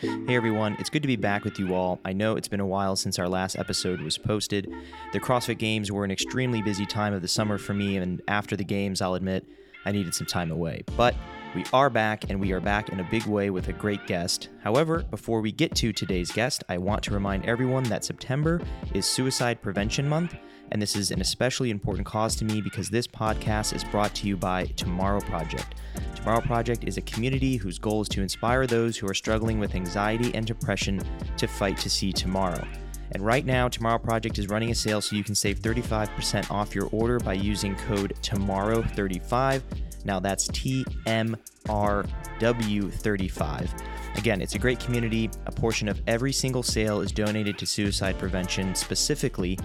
Hey everyone, it's good to be back with you all. I know it's been a while since our last episode was posted. The CrossFit Games were an extremely busy time of the summer for me, and after the games, I'll admit I needed some time away. But we are back, and we are back in a big way with a great guest. However, before we get to today's guest, I want to remind everyone that September is Suicide Prevention Month, and this is an especially important cause to me because this podcast is brought to you by Tomorrow Project. Tomorrow Project is a community whose goal is to inspire those who are struggling with anxiety and depression to fight to see tomorrow. And right now, Tomorrow Project is running a sale so you can save 35% off your order by using code TOMORROW35. Now that's TMRW35. Again, it's a great community. A portion of every single sale is donated to suicide prevention, specifically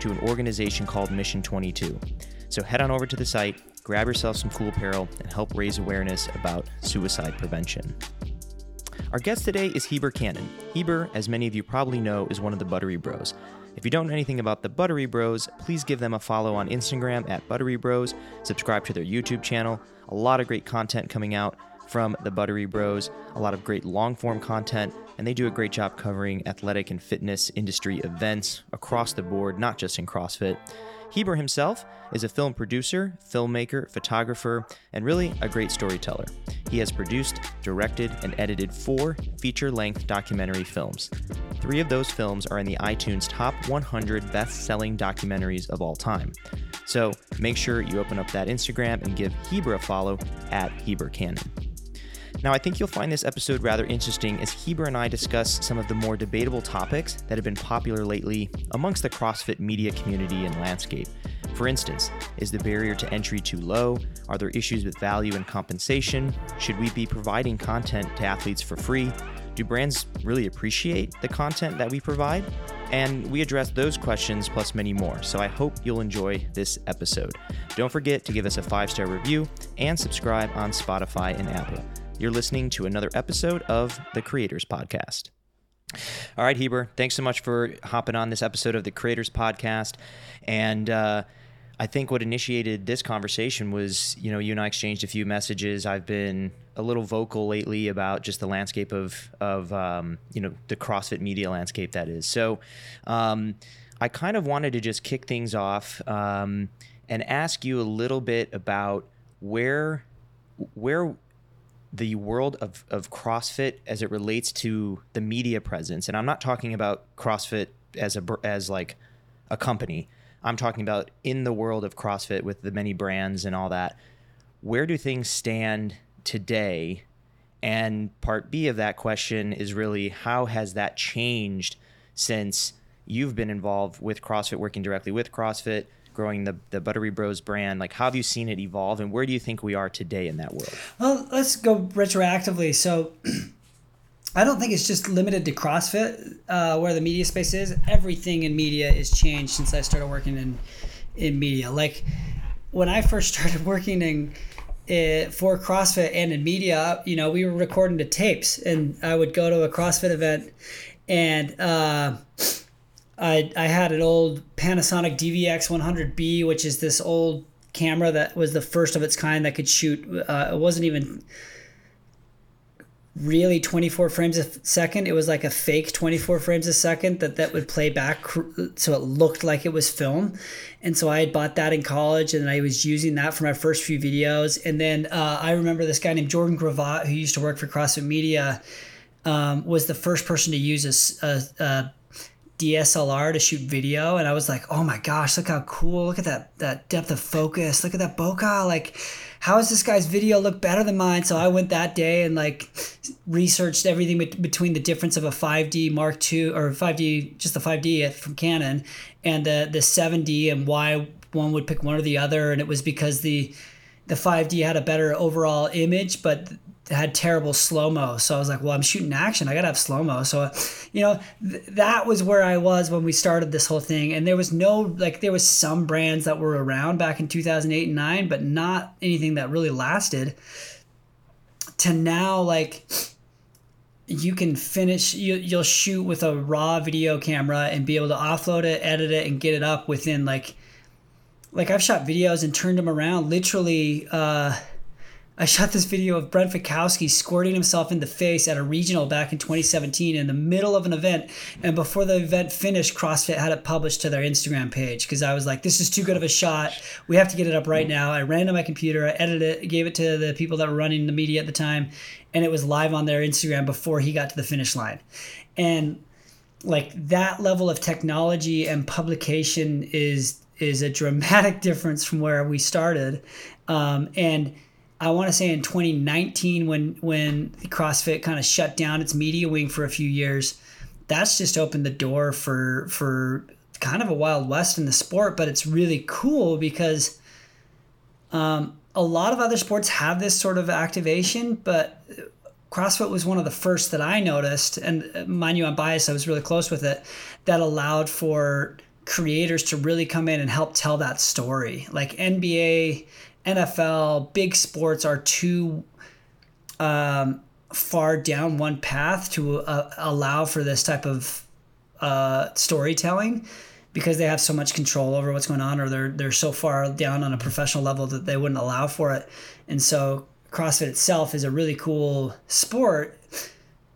to an organization called Mission 22. So head on over to the site, grab yourself some cool apparel, and help raise awareness about suicide prevention. Our guest today is Heber Cannon. Heber, as many of you probably know, is one of the Buttery Bros. If you don't know anything about the Buttery Bros, please give them a follow on Instagram at Buttery Bros. Subscribe to their YouTube channel. A lot of great content coming out from the Buttery Bros, a lot of great long form content, and they do a great job covering athletic and fitness industry events across the board, not just in CrossFit. Heber himself is a film producer, filmmaker, photographer, and really a great storyteller. He has produced, directed, and edited four feature length documentary films. Three of those films are in the iTunes Top 100 Best Selling Documentaries of All Time. So make sure you open up that Instagram and give Heber a follow at Heber Cannon. Now, I think you'll find this episode rather interesting as Heber and I discuss some of the more debatable topics that have been popular lately amongst the CrossFit media community and landscape. For instance, is the barrier to entry too low? Are there issues with value and compensation? Should we be providing content to athletes for free? Do brands really appreciate the content that we provide? And we address those questions plus many more. So I hope you'll enjoy this episode. Don't forget to give us a five star review and subscribe on Spotify and Apple. You're listening to another episode of the Creators Podcast. All right, Heber, thanks so much for hopping on this episode of the Creators Podcast. And uh, I think what initiated this conversation was, you know, you and I exchanged a few messages. I've been a little vocal lately about just the landscape of, of um, you know, the CrossFit media landscape that is. So um, I kind of wanted to just kick things off um, and ask you a little bit about where where the world of, of CrossFit as it relates to the media presence. And I'm not talking about CrossFit as a as like a company. I'm talking about in the world of CrossFit with the many brands and all that. Where do things stand today? And part B of that question is really how has that changed since you've been involved with CrossFit, working directly with CrossFit, growing the, the Buttery Bros brand? Like, how have you seen it evolve, and where do you think we are today in that world? Well, let's go retroactively. So, I don't think it's just limited to CrossFit uh, where the media space is. Everything in media is changed since I started working in in media. Like when I first started working in it, for CrossFit and in media, you know, we were recording the tapes, and I would go to a CrossFit event, and uh, I I had an old Panasonic DVX 100B, which is this old camera that was the first of its kind that could shoot. Uh, it wasn't even really 24 frames a second. It was like a fake 24 frames a second that that would play back so it looked like it was film. And so I had bought that in college and I was using that for my first few videos. And then uh, I remember this guy named Jordan Gravatt who used to work for CrossFit Media um, was the first person to use a, a, a DSLR to shoot video, and I was like, "Oh my gosh, look how cool! Look at that that depth of focus! Look at that bokeh! Like, how does this guy's video look better than mine?" So I went that day and like researched everything between the difference of a 5D Mark II or 5D, just the 5D from Canon, and the the 7D, and why one would pick one or the other, and it was because the the 5D had a better overall image, but had terrible slow mo. So I was like, well, I'm shooting action. I got to have slow mo. So, you know, th- that was where I was when we started this whole thing. And there was no, like, there was some brands that were around back in 2008 and 9, but not anything that really lasted. To now, like, you can finish, you, you'll shoot with a raw video camera and be able to offload it, edit it, and get it up within, like, like I've shot videos and turned them around literally, uh, I shot this video of Brent Fikowski squirting himself in the face at a regional back in 2017 in the middle of an event. And before the event finished, CrossFit had it published to their Instagram page because I was like, this is too good of a shot. We have to get it up right now. I ran to my computer, I edited it, gave it to the people that were running the media at the time, and it was live on their Instagram before he got to the finish line. And like that level of technology and publication is is a dramatic difference from where we started. Um, and I want to say in 2019 when when CrossFit kind of shut down its media wing for a few years, that's just opened the door for for kind of a wild west in the sport. But it's really cool because um, a lot of other sports have this sort of activation, but CrossFit was one of the first that I noticed, and uh, mind you, I'm biased. I was really close with it. That allowed for creators to really come in and help tell that story. Like NBA NFL, big sports are too um, far down one path to uh, allow for this type of uh, storytelling because they have so much control over what's going on or they're they're so far down on a professional level that they wouldn't allow for it. And so CrossFit itself is a really cool sport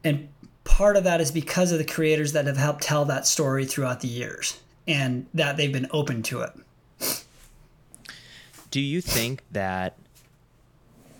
and part of that is because of the creators that have helped tell that story throughout the years and that they've been open to it. Do you think that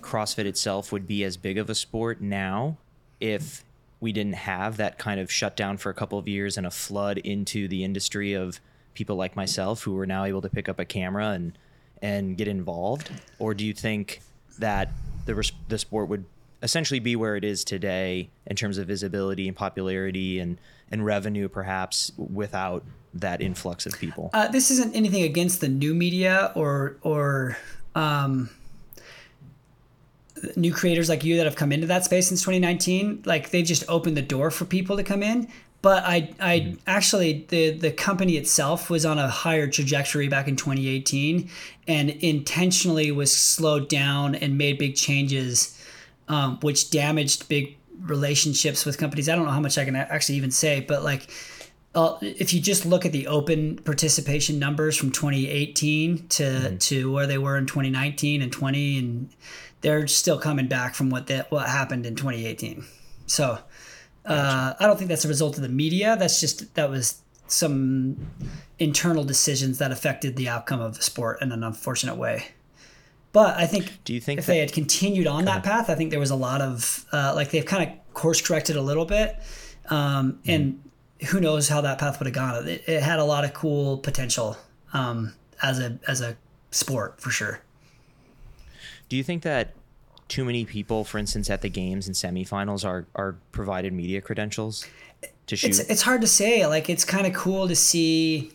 CrossFit itself would be as big of a sport now if we didn't have that kind of shutdown for a couple of years and a flood into the industry of people like myself who are now able to pick up a camera and and get involved? Or do you think that the the sport would essentially be where it is today in terms of visibility and popularity and and revenue perhaps without that influx of people. Uh, this isn't anything against the new media or or um, new creators like you that have come into that space since 2019. Like they've just opened the door for people to come in. But I, I mm-hmm. actually the the company itself was on a higher trajectory back in 2018, and intentionally was slowed down and made big changes, um, which damaged big relationships with companies. I don't know how much I can actually even say, but like uh, if you just look at the open participation numbers from 2018 to mm-hmm. to where they were in 2019 and 20 and they're still coming back from what that what happened in 2018 so uh, i don't think that's a result of the media. That's just that was some internal decisions that affected the outcome of the sport in an unfortunate way. But i think do you think if that, they had continued on that path i think there was a lot of uh, like they've kind of course corrected a little bit um, and mm-hmm who knows how that path would have gone. It, it had a lot of cool potential um, as a as a sport for sure. Do you think that too many people, for instance, at the games and semifinals, are are provided media credentials to shoot? It's, it's hard to say. Like it's kind of cool to see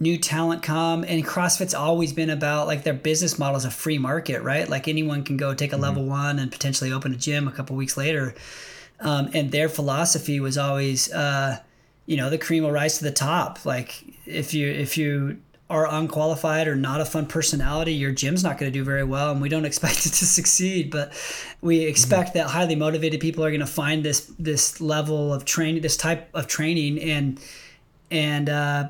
new talent come and CrossFit's always been about like their business model is a free market, right? Like anyone can go take a mm-hmm. level one and potentially open a gym a couple weeks later. Um, and their philosophy was always uh, you know the cream will rise to the top like if you if you are unqualified or not a fun personality your gym's not going to do very well and we don't expect it to succeed but we expect mm-hmm. that highly motivated people are going to find this this level of training this type of training and and uh,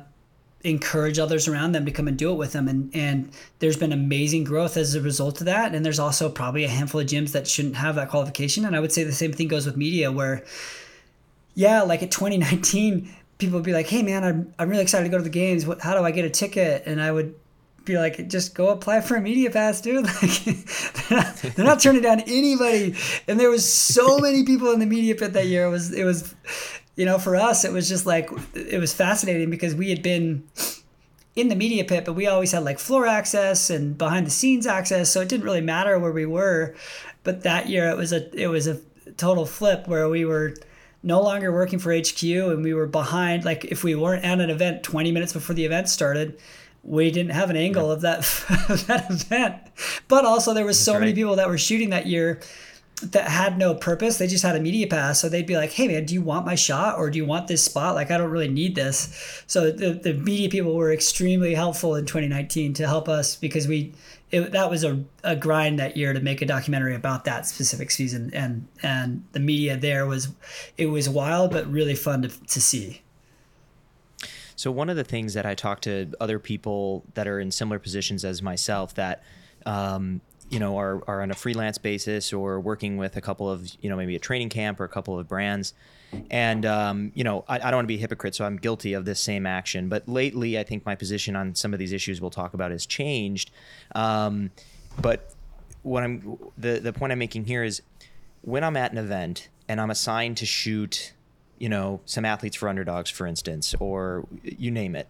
encourage others around them to come and do it with them and and there's been amazing growth as a result of that and there's also probably a handful of gyms that shouldn't have that qualification and i would say the same thing goes with media where yeah, like at 2019, people would be like, "Hey, man, I'm I'm really excited to go to the games. What, how do I get a ticket?" And I would be like, "Just go apply for a media pass, dude." Like, they're not, they're not turning down anybody. And there was so many people in the media pit that year. It was it was, you know, for us, it was just like it was fascinating because we had been in the media pit, but we always had like floor access and behind the scenes access, so it didn't really matter where we were. But that year, it was a it was a total flip where we were no longer working for HQ and we were behind. Like if we weren't at an event 20 minutes before the event started, we didn't have an angle of that of that event. But also there was That's so right. many people that were shooting that year that had no purpose. They just had a media pass. So they'd be like, hey man, do you want my shot or do you want this spot? Like I don't really need this. So the, the media people were extremely helpful in 2019 to help us because we it, that was a, a grind that year to make a documentary about that specific season. And and the media there was it was wild but really fun to, to see. So one of the things that i talk to other people that are in similar positions as myself that um, you know are, are on a freelance basis or working with a couple of you know maybe a training camp or a couple of brands and um, you know I, I don't want to be a hypocrite so i'm guilty of this same action. But lately i think my position on some of these issues we'll talk about has changed. Um, but what i'm the, the point i'm making here is when i'm at an event and i'm assigned to shoot you know some athletes for underdogs for instance or you name it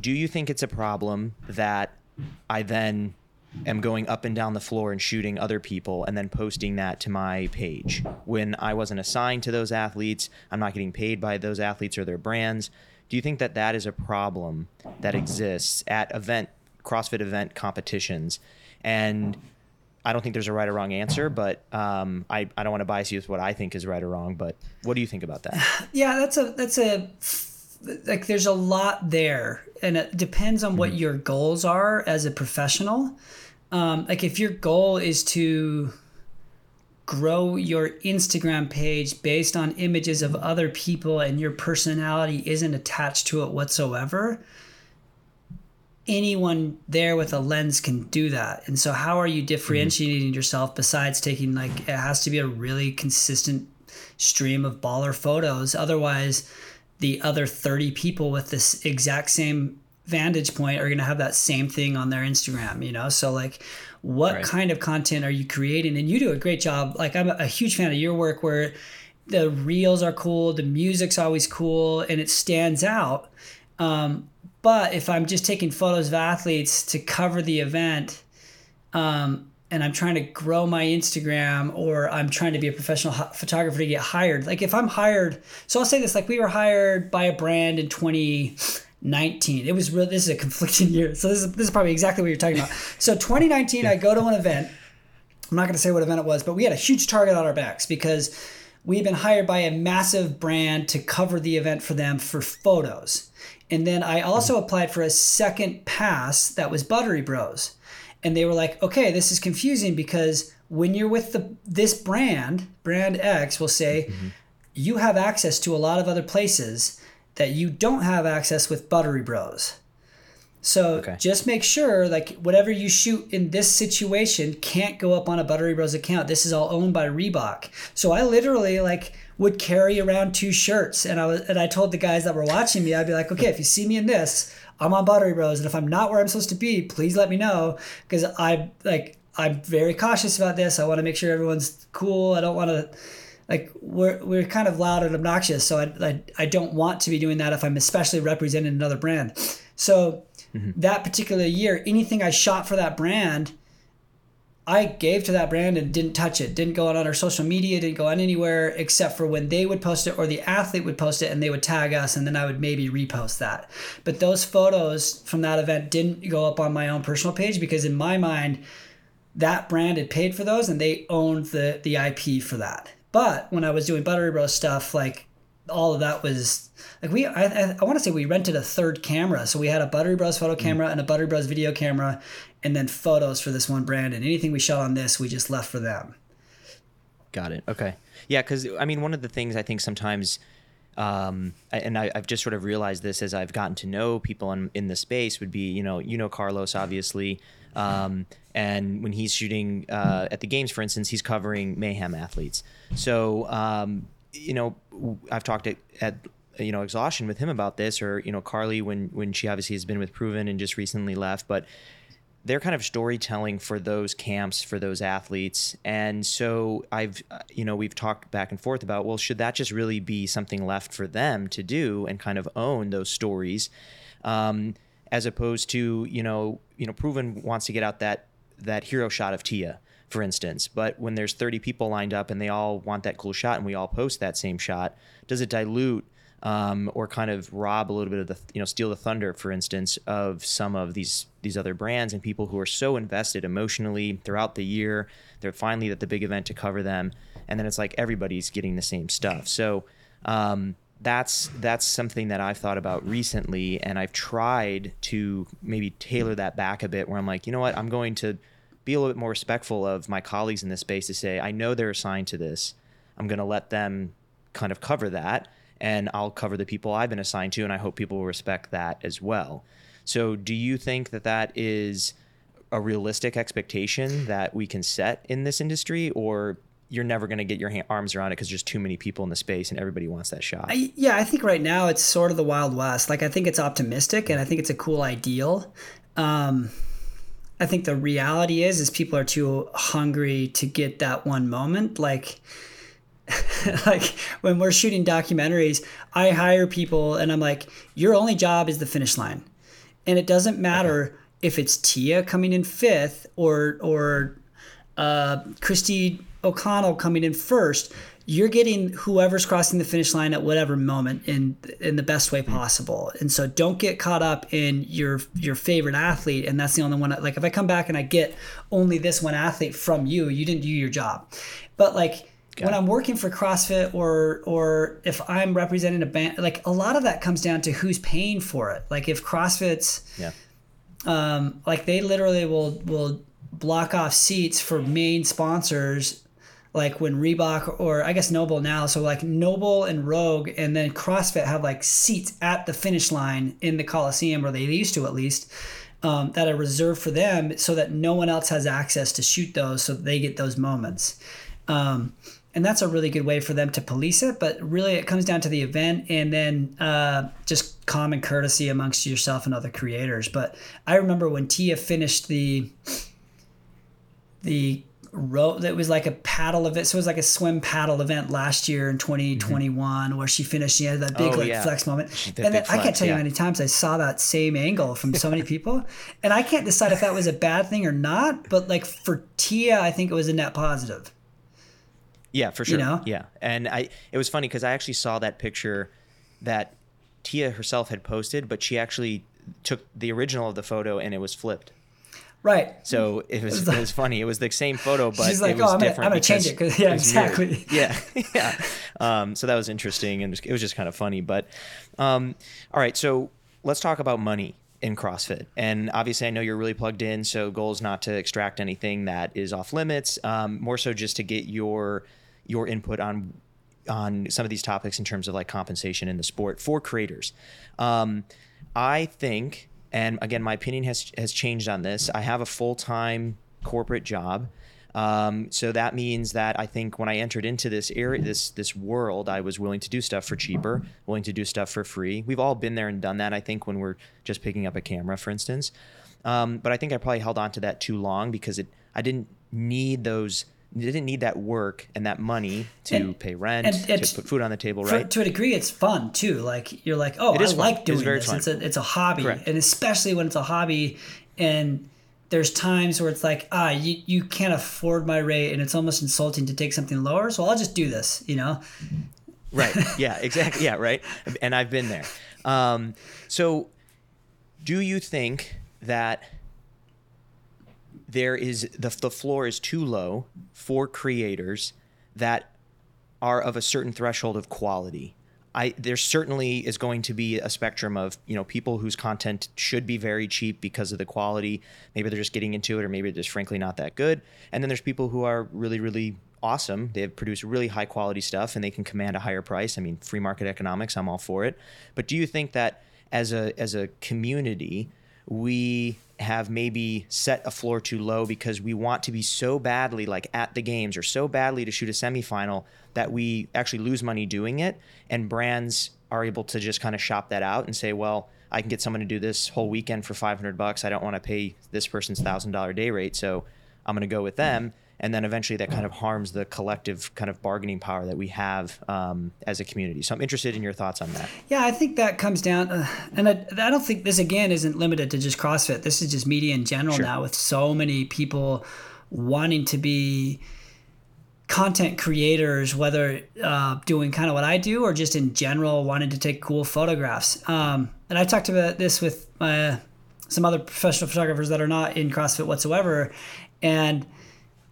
do you think it's a problem that i then am going up and down the floor and shooting other people and then posting that to my page when I wasn't assigned to those athletes. I'm not getting paid by those athletes or their brands. Do you think that that is a problem that exists at event CrossFit event competitions? And I don't think there's a right or wrong answer, but um, I, I don't want to bias you with what I think is right or wrong. But what do you think about that? Yeah, that's a that's a like there's a lot there, and it depends on what mm-hmm. your goals are as a professional um, like if your goal is to grow your Instagram page based on images of other people and your personality isn't attached to it whatsoever, anyone there with a lens can do that. And so how are you differentiating mm-hmm. yourself besides taking like it has to be a really consistent stream of baller photos otherwise the other 30 people with this exact same vantage point are going to have that same thing on their Instagram, you know? So like what right. kind of content are you creating? And you do a great job. Like I'm a huge fan of your work where the reels are cool, the music's always cool and it stands out. Um, but if I'm just taking photos of athletes to cover the event, um, and I'm trying to grow my Instagram or I'm trying to be a professional photographer to get hired. Like if I'm hired, so I'll say this like we were hired by a brand in 20 19. It was really, this is a conflicting year. So this is, this is probably exactly what you're talking about. So 2019, I go to an event. I'm not going to say what event it was, but we had a huge target on our backs because we had been hired by a massive brand to cover the event for them for photos. And then I also applied for a second pass that was Buttery Bros. And they were like, okay, this is confusing because when you're with the this brand, brand X will say, mm-hmm. you have access to a lot of other places that you don't have access with Buttery Bros. So okay. just make sure like whatever you shoot in this situation can't go up on a Buttery Bros account. This is all owned by Reebok. So I literally like would carry around two shirts and I was and I told the guys that were watching me, I'd be like, okay, if you see me in this, I'm on Buttery Bros. And if I'm not where I'm supposed to be, please let me know. Because I like I'm very cautious about this. I want to make sure everyone's cool. I don't want to like we're we're kind of loud and obnoxious. So I I, I don't want to be doing that if I'm especially representing another brand. So mm-hmm. that particular year, anything I shot for that brand, I gave to that brand and didn't touch it. Didn't go out on our social media, didn't go on anywhere except for when they would post it or the athlete would post it and they would tag us and then I would maybe repost that. But those photos from that event didn't go up on my own personal page because in my mind that brand had paid for those and they owned the the IP for that. But when I was doing Buttery Bros stuff, like all of that was like we I, I, I want to say we rented a third camera. So we had a Buttery Bros photo mm. camera and a Buttery Bros video camera and then photos for this one brand and anything we shot on this we just left for them. Got it. Okay. Yeah, cuz I mean one of the things I think sometimes um, and I, have just sort of realized this as I've gotten to know people in, in the space would be, you know, you know, Carlos, obviously. Um, and when he's shooting uh, at the games, for instance, he's covering mayhem athletes. So, um, you know, I've talked at, at, you know exhaustion with him about this, or you know, Carly when when she obviously has been with Proven and just recently left, but they're kind of storytelling for those camps for those athletes and so i've uh, you know we've talked back and forth about well should that just really be something left for them to do and kind of own those stories um, as opposed to you know you know proven wants to get out that that hero shot of tia for instance. But when there's 30 people lined up and they all want that cool shot and we all post that same shot does it dilute um, or kind of rob a little bit of the you know steal the thunder for instance of some of these these other brands and people who are so invested emotionally throughout the year they're finally at the big event to cover them and then it's like everybody's getting the same stuff. So um, that's that's something that I've thought about recently and I've tried to maybe tailor that back a bit where I'm like you know what I'm going to be a little bit more respectful of my colleagues in this space to say I know they're assigned to this I'm going to let them kind of cover that and I'll cover the people I've been assigned to, and I hope people will respect that as well. So, do you think that that is a realistic expectation that we can set in this industry, or you're never going to get your ha- arms around it because there's too many people in the space and everybody wants that shot. I, yeah, I think right now it's sort of the wild west. Like I think it's optimistic and I think it's a cool ideal. Um, I think the reality is is people are too hungry to get that one moment. Like like when we're shooting documentaries, I hire people and I'm like, your only job is the finish line. And it doesn't matter okay. if it's Tia coming in fifth or or uh, Kristi O'Connell coming in first. You're getting whoever's crossing the finish line at whatever moment in in the best way possible. And so don't get caught up in your your favorite athlete and that's the only one like if I come back and I get only this one athlete from you, you didn't do your job. But like Got when it. I'm working for CrossFit or or if I'm representing a band, like a lot of that comes down to who's paying for it. Like if CrossFit's, yeah, um, like they literally will will block off seats for main sponsors, like when Reebok or I guess NOBULL now. So like NOBULL and Rogue, and then CrossFit have like seats at the finish line in the Coliseum, or they used to at least. Um, that are reserved for them so that no one else has access to shoot those so they get those moments um, and that's a really good way for them to police it. But really, it comes down to the event and then uh, just common courtesy amongst yourself and other creators. But I remember when Tia finished the the row that was like a paddle event. So it was like a swim paddle event last year in 2021 mm-hmm. where she finished. She had that big oh, like yeah. flex moment. And then flex, I can't tell yeah. you how many times I saw that same angle from so many people. and I can't decide if that was a bad thing or not. But like for Tia, I think it was a net positive. Yeah, for sure. You know? Yeah, and I it was funny because I actually saw that picture that Tia herself had posted, but she actually took the original of the photo and it was flipped. Right. So it was it was funny. It was the same photo, but she's like, it was "Oh, I'm different. Gonna, I'm gonna change it." Yeah, exactly. Yeah, yeah. Um, so that was interesting, and it was just kind of funny. But um, all right, so let's talk about money in CrossFit. And obviously, I know you're really plugged in. So goal is not to extract anything that is off limits. Um, more so, just to get your your input on on some of these topics in terms of like compensation in the sport for creators. Um, I think, and again, my opinion has has changed on this. I have a full time corporate job. Um, so that means that I think when I entered into this area, this this world, I was willing to do stuff for cheaper, willing to do stuff for free. We've all been there and done that. I think when we're just picking up a camera, for instance. Um, but I think I probably held on to that too long because it I didn't need those didn't need that work and that money to and, pay rent, and to put food on the table, right? For, to a degree, it's fun too. Like you're like, oh, I fun. like doing it's this. Fun. It's a it's a hobby, Correct. and especially when it's a hobby, and there's times where it's like, ah, you, you can't afford my rate, and it's almost insulting to take something lower. So I'll just do this, you know? Right. Yeah. Exactly. Yeah. Right. And I've been there. Um, so, do you think that? There is the, the floor is too low for creators that are of a certain threshold of quality. I there certainly is going to be a spectrum of you know people whose content should be very cheap because of the quality. Maybe they're just getting into it, or maybe they're just frankly not that good. And then there's people who are really really awesome. They have produced really high quality stuff, and they can command a higher price. I mean, free market economics. I'm all for it. But do you think that as a as a community, we have maybe set a floor too low because we want to be so badly like at the games or so badly to shoot a semifinal that we actually lose money doing it. And brands are able to just kind of shop that out and say well i can get someone to do this whole weekend for 500 bucks. I don't want to pay this person's $1000 day rate so i'm going to go with them and then eventually that kind of harms the collective kind of bargaining power that we have um, as a community. So I'm interested in your thoughts on that. Yeah, I think that comes down, uh, and I, I, don't think this again isn't limited to just CrossFit. This is just media in general sure. now, with so many people wanting to be content creators, whether uh, doing kind of what I do or just in general wanting to take cool photographs. Um, and I talked about this with my, some other professional photographers that are not in CrossFit whatsoever, and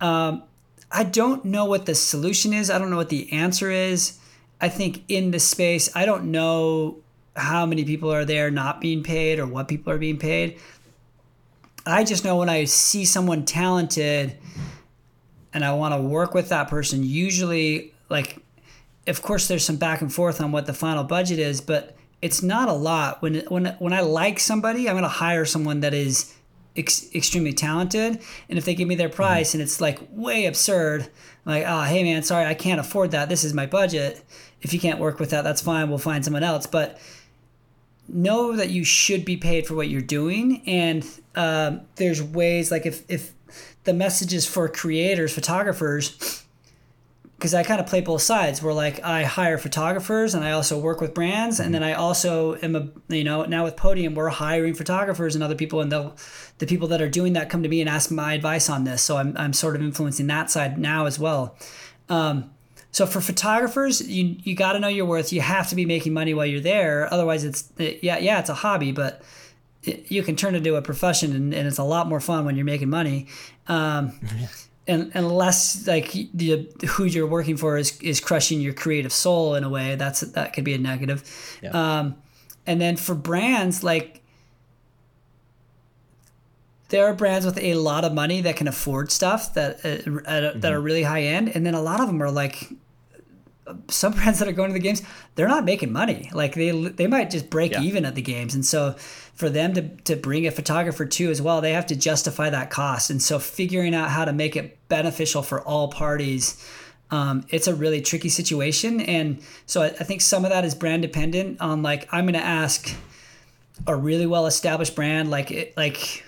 um, I don't know what the solution is. I don't know what the answer is. I think in the space, I don't know how many people are there not being paid or what people are being paid. I just know when I see someone talented and I want to work with that person, usually, like, of course, there's some back and forth on what the final budget is, but it's not a lot. When when when I like somebody, I'm going to hire someone that is ex- extremely talented, and if they give me their price mm-hmm. and it's like way absurd, I'm like, oh, hey man, sorry, I can't afford that. This is my budget. If you can't work with that, that's fine. We'll find someone else. But know that you should be paid for what you're doing, and um, there's ways like if if the message is for creators, photographers because I kind of play both sides. Where like I hire photographers and I also work with brands and then I also am a you know now with Podium we're hiring photographers and other people and the the people that are doing that come to me and ask my advice on this. So I'm, I'm sort of influencing that side now as well. Um, so for photographers you you got to know your worth. You have to be making money while you're there. Otherwise it's it, yeah yeah it's a hobby but it, you can turn it into a profession and, and, it's a lot more fun when you're making money. Um, and unless like the who you're working for is is crushing your creative soul in a way that's that could be a negative yeah. um, and then for brands like there are brands with a lot of money that can afford stuff that uh, mm-hmm. that are really high end and then a lot of them are like some brands that are going to the games, they're not making money. Like they they might just break yeah. even at the games, and so for them to to bring a photographer too as well, they have to justify that cost. And so figuring out how to make it beneficial for all parties. Um, it's a really tricky situation, and so I, I think some of that is brand dependent. On like, I'm going to ask a really well established brand, like it, like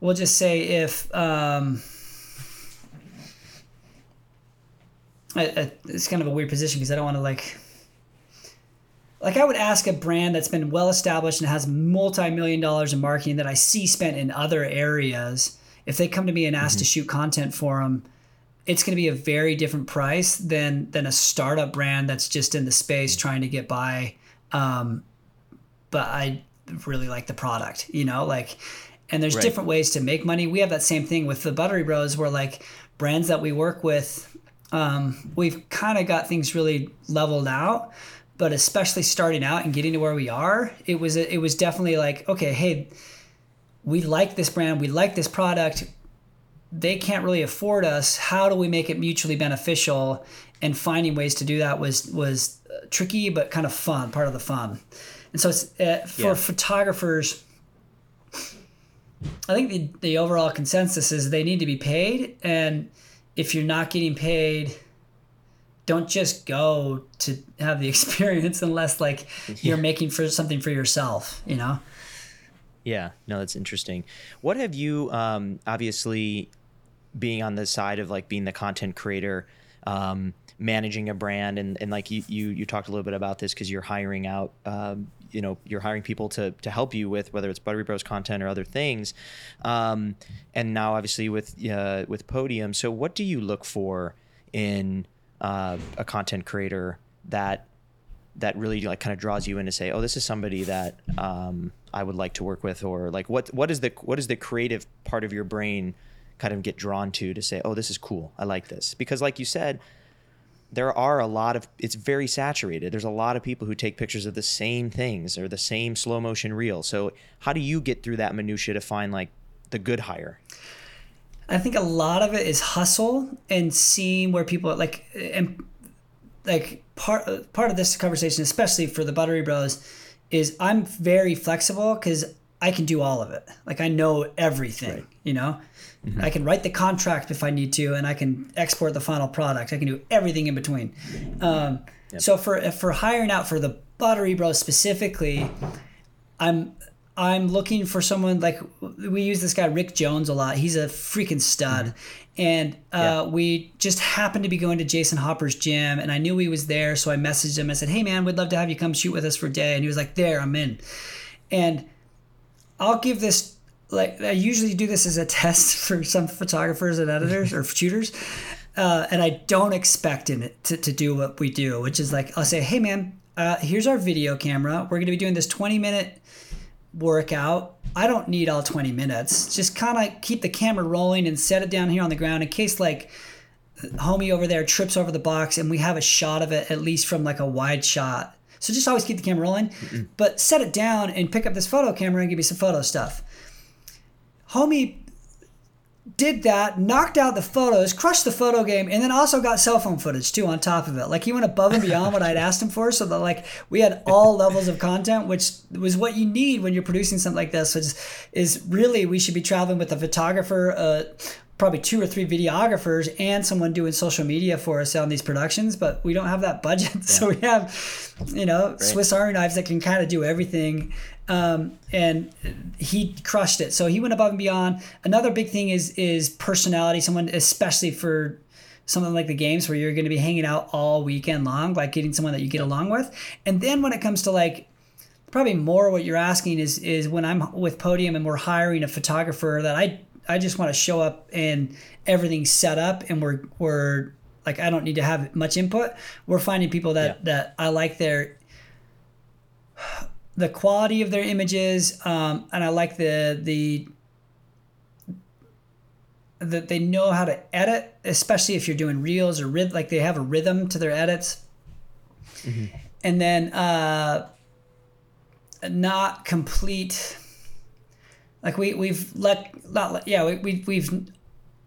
we'll just say if um, I, I, it's kind of a weird position because I don't want to like like I would ask a brand that's been well established and has multi-million dollars in marketing that I see spent in other areas if they come to me and ask mm-hmm. to shoot content for them it's going to be a very different price than than a startup brand that's just in the space mm-hmm. trying to get by um, but I really like the product you know like and there's right. different ways to make money we have that same thing with the buttery bros where like brands that we work with um, we've kind of got things really leveled out but especially starting out and getting to where we are it was it was definitely like okay hey we like this brand we like this product. They can't really afford us. How do we make it mutually beneficial? And finding ways to do that was was uh, tricky but kind of fun part of the fun. And so it's uh, for yeah. photographers i think the, the overall consensus is they need to be paid and if you're not getting paid don't just go to have the experience unless like you're making for something for yourself you know? Yeah. No that's interesting. What have you um, obviously being on the side of like being the content creator um, managing a brand and, and like you, you you talked a little bit about this because you're hiring out um, you know you're hiring people to to help you with whether it's Buttery Bros content or other things, um, and now obviously with uh, with Podium. So what do you look for in uh, a content creator that that really like kind of draws you in to say, oh, this is somebody that um, I would like to work with, or like what what is the what is the creative part of your brain kind of get drawn to to say, oh, this is cool, I like this, because like you said, there are a lot of it's very saturated. There's a lot of people who take pictures of the same things or the same slow motion reel. So how do you get through that minutia to find like the good hire i think a lot of it is hustle and seeing where people like and like part part of this conversation especially for the buttery bros is i'm very flexible because i can do all of it like i know everything right. you know Mm-hmm. I can write the contract if I need to, and I can export the final product. I can do everything in between. Um, yep. So for for hiring out for the Buttery Bros specifically, I'm I'm looking for someone like we use this guy Rick Jones a lot. He's a freaking stud. Mm-hmm. And uh, yeah. we just happened to be going to Jason Hopper's gym, and I knew he was there, so I messaged him. I said, "Hey man, we'd love to have you come shoot with us for a day." And he was like, "There, I'm in." And I'll give this like I usually do this as a test for some photographers and editors or shooters. Uh, and I don't expect him to, to do what we do, which is like I'll say, "Hey, man, uh, here's our video camera. We're going to be doing this 20 minute workout. I don't need all 20 minutes. Just kind of keep the camera rolling and set it down here on the ground in case like homie over there trips over the box and we have a shot of it at least from like a wide shot. So just always keep the camera rolling, Mm-mm. but set it down and pick up this photo camera and give me some photo stuff." homie did that, knocked out the photos, crushed the photo game, and then also got cell phone footage too on top of it. Like he went above and beyond what I'd asked him for, so that like we had all levels of content, which was what you need when you're producing something like this. Which is really we should be traveling with a photographer, uh, probably two or three videographers, and someone doing social media for us on these productions. But we don't have that budget, yeah. so we have, you know, right. Swiss Army knives that can kind of do everything um, and he crushed it. So he went above and beyond. Another big thing is is personality. Someone, especially for something like the games where you're going to be hanging out all weekend long, like getting someone that you get along with. And then when it comes to like probably more what you're asking is is when I'm with Podium and we're hiring a photographer that I I just want to show up and everything's set up and we're we're like I don't need to have much input. We're finding people that yeah. that I like their the quality of their images, um, and I like the the that they know how to edit, especially if you're doing reels or rhythm, like they have a rhythm to their edits. Mm-hmm. And then uh, not complete. Like we we've let not yeah we, we we've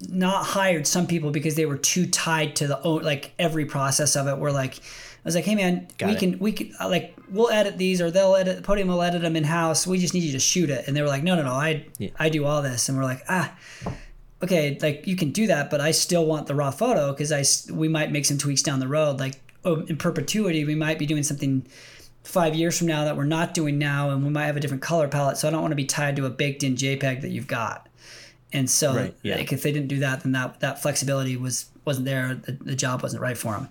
not hired some people because they were too tied to the like every process of it. We're like I was like, hey man, Got we it. can we can uh, like we'll edit these or they'll edit the Podium will edit them in house. We just need you to shoot it. And they were like, no no no, I yeah. I do all this. And we're like, ah, okay, like you can do that, but I still want the raw photo because I we might make some tweaks down the road. Like oh, in perpetuity, we might be doing something five years from now that we're not doing now, and we might have a different color palette. So I don't want to be tied to a baked in JPEG that you've got. And so, right, yeah. like, if they didn't do that, then that that flexibility was wasn't there. The, the job wasn't right for them.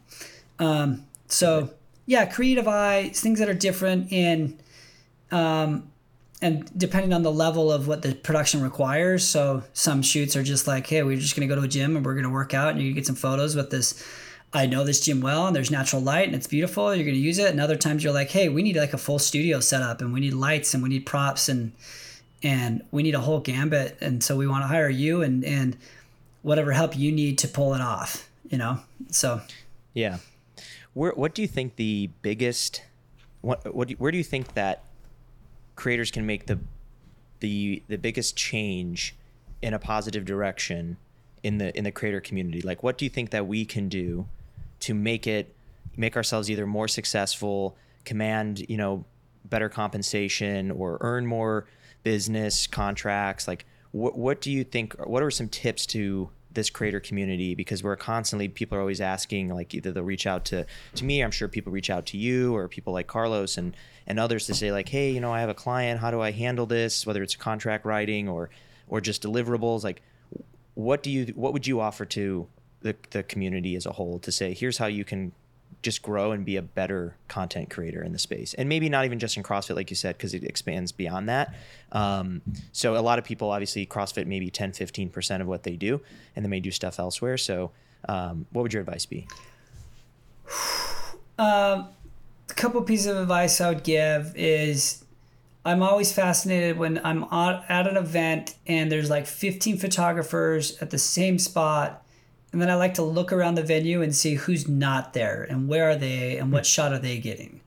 Um, so yeah, creative eye, things that are different in, um, and depending on the level of what the production requires. So some shoots are just like, hey, we're just gonna go to a gym and we're gonna work out, and you get some photos with this. I know this gym well, and there's natural light, and it's beautiful. You're gonna use it. And other times you're like, hey, we need like a full studio setup, and we need lights, and we need props, and and we need a whole gambit. And so we want to hire you and and whatever help you need to pull it off. You know, so yeah where, what do you think the biggest what, what where do you think that creators can make the the the biggest change in a positive direction in the in the creator community like what do you think that we can do to make it make ourselves either more successful command you know better compensation or earn more business contracts like what what do you think what are some tips to this creator community? Because we're constantly people are always asking like either they'll reach out to to me i'm sure people reach out to you or people like carlos and and others to say like hey you know i have a client how do i handle this? Whether it's contract writing or or just deliverables like what do you what would you offer to the, the community as a whole to say here's how you can just grow and be a better content creator in the space. And maybe not even just in crossfit like you said because it expands beyond that. Um, so a lot of people obviously crossfit maybe 10 15% of what they do and they may do stuff elsewhere. So um, what would your advice be? Um, a couple pieces of advice i would give is i'm always fascinated when i'm at an event and there's like 15 photographers at the same spot and then I like to look around the venue and see who's not there and where are they and what shot are they getting.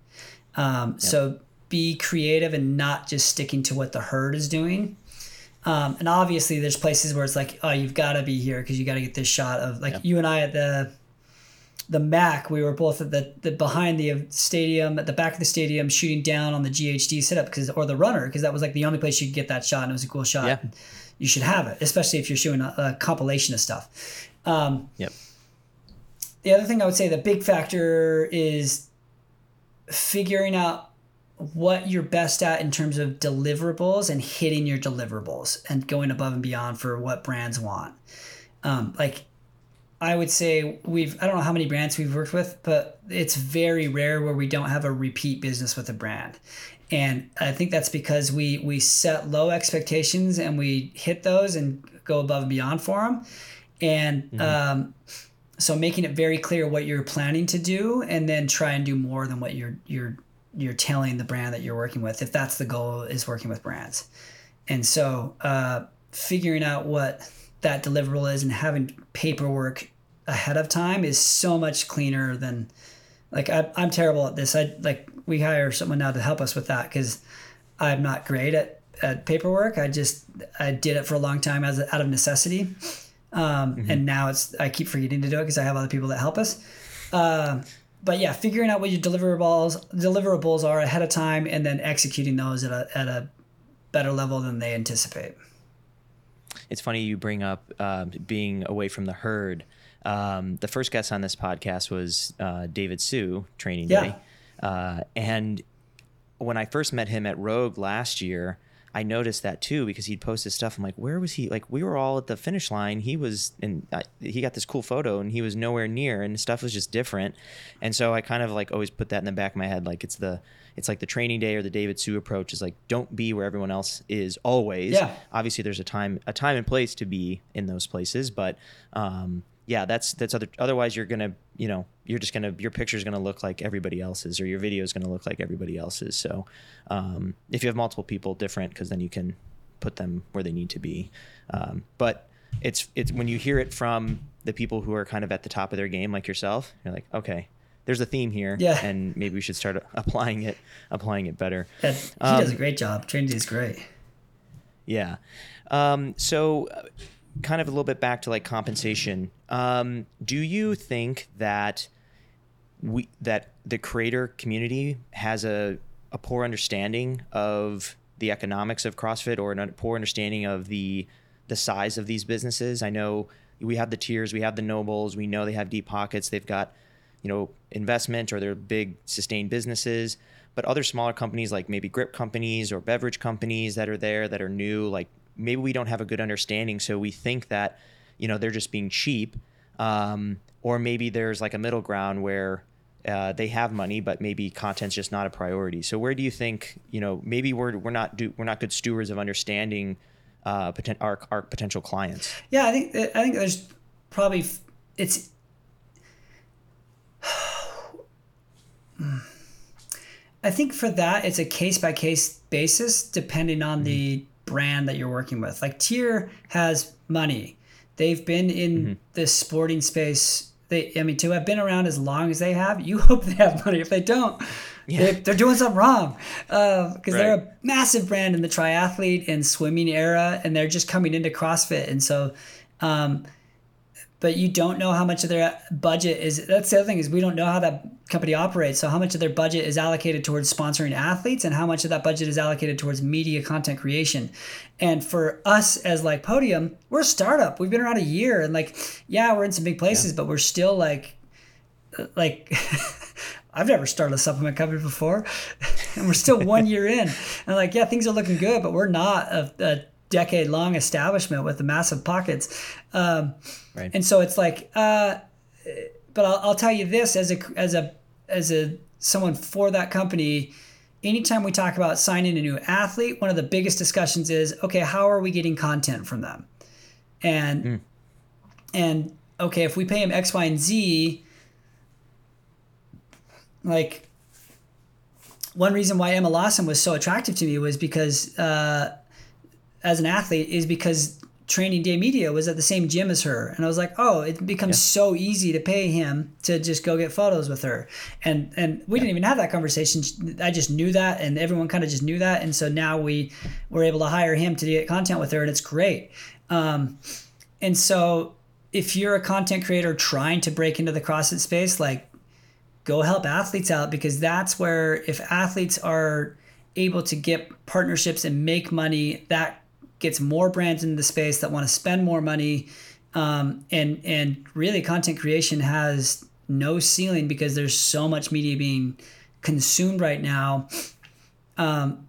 Um, yep. So be creative and not just sticking to what the herd is doing. Um, and obviously, there's places where it's like, oh, you've got to be here because you got to get this shot of like yep. you and I at the the Mac. We were both at the, the behind the stadium at the back of the stadium shooting down on the GHD setup because or the runner because that was like the only place you could get that shot and it was a cool shot. Yeah. You should have it, especially if you're shooting a, a compilation of stuff. Um, yep. The other thing I would say the big factor is figuring out what you're best at in terms of deliverables and hitting your deliverables and going above and beyond for what brands want. Um, like I would say we've I don't know how many brands we've worked with, but it's very rare where we don't have a repeat business with a brand. And I think that's because we we set low expectations and we hit those and go above and beyond for them and mm-hmm. um, so making it very clear what you're planning to do and then try and do more than what you're you're you're telling the brand that you're working with if that's the goal is working with brands and so uh, figuring out what that deliverable is and having paperwork ahead of time is so much cleaner than like I, i'm terrible at this i like we hire someone now to help us with that because i'm not great at at paperwork. I just I did it for a long time as out of necessity, um, mm-hmm. and now it's I keep forgetting to do it because I have other people that help us. Uh, but yeah, figuring out what your deliverables deliverables are ahead of time, and then executing those at a at a better level than they anticipate. It's funny you bring up uh, being away from the herd. Um, the first guest on this podcast was uh, David Sue, Training yeah. Day, uh, and when I first met him at Rogue last year, I noticed that too because he'd post his stuff. I'm like, where was he? Like, we were all at the finish line. He was, and he got this cool photo, and he was nowhere near, and stuff was just different. And so I kind of like always put that in the back of my head, like it's the, it's like the training day or the David Sue approach is like, don't be where everyone else is always. Yeah. Obviously, there's a time, a time and place to be in those places, but um, yeah, that's that's other. Otherwise, you're gonna, you know, you're just gonna your picture is gonna look like everybody else's, or your video is gonna look like everybody else's. So, um, if you have multiple people, different, because then you can put them where they need to be. Um, but it's it's when you hear it from the people who are kind of at the top of their game, like yourself, you're like, okay, there's a theme here, yeah, and maybe we should start applying it, applying it better. Yeah, he um, does a great job. Trinity is great. Yeah. Um, so kind of a little bit back to like compensation. Um, do you think that we that the creator community has a a poor understanding of the economics of CrossFit or a poor understanding of the the size of these businesses? I know we have the TYRs, we have the NOBULLs, we know they have deep pockets, they've got you know investment or they're big sustained businesses but other smaller companies like maybe grip companies or beverage companies that are there that are new like maybe we don't have a good understanding, so we think that you know they're just being cheap, um, or maybe there's like a middle ground where uh, they have money, but maybe content's just not a priority. So where do you think you know maybe we're we're not do, we're not good stewards of understanding uh, poten- our our potential clients? Yeah, I think I think there's probably it's. I think for that, it's a case by case basis, depending on mm-hmm. the brand that you're working with. Like TYR has money. They've been in mm-hmm. this sporting space. They, I mean, to have been around as long as they have, you hope they have money. If they don't, yeah. they, are doing something wrong because uh, right. they're a massive brand in the triathlete and swimming era, and they're just coming into CrossFit. And so, um, but you don't know how much of their budget is that's the other thing is we don't know how that company operates so how much of their budget is allocated towards sponsoring athletes and how much of that budget is allocated towards media content creation and for us as like podium we're a startup we've been around a year and like yeah we're in some big places yeah. but we're still like uh, like I've never started a supplement company before, and we're still one year in. And like, yeah, things are looking good, but we're not a, a decade long establishment with the massive pockets. Um, right. And so it's like, uh, but I'll, I'll tell you this as a, as a, as a, someone for that company, anytime we talk about signing a new athlete, one of the biggest discussions is, okay, how are we getting content from them? And, mm. and okay, if we pay him X, Y, and Z, like one reason why Emma Lawson was so attractive to me was because uh, as an athlete is because training day media was at the same gym as her. And i was like oh it becomes yeah. so easy to pay him to just go get photos with her. And and we yeah. didn't even have that conversation. I just knew that and everyone kind of just knew that. And so now we were able to hire him to get content with her and it's great. Um, and so if you're a content creator trying to break into the crossfit space like go help athletes out because that's where if athletes are able to get partnerships and make money that gets more brands into the space that want to spend more money. Um, and and really, content creation has no ceiling because there's so much media being consumed right now. Um,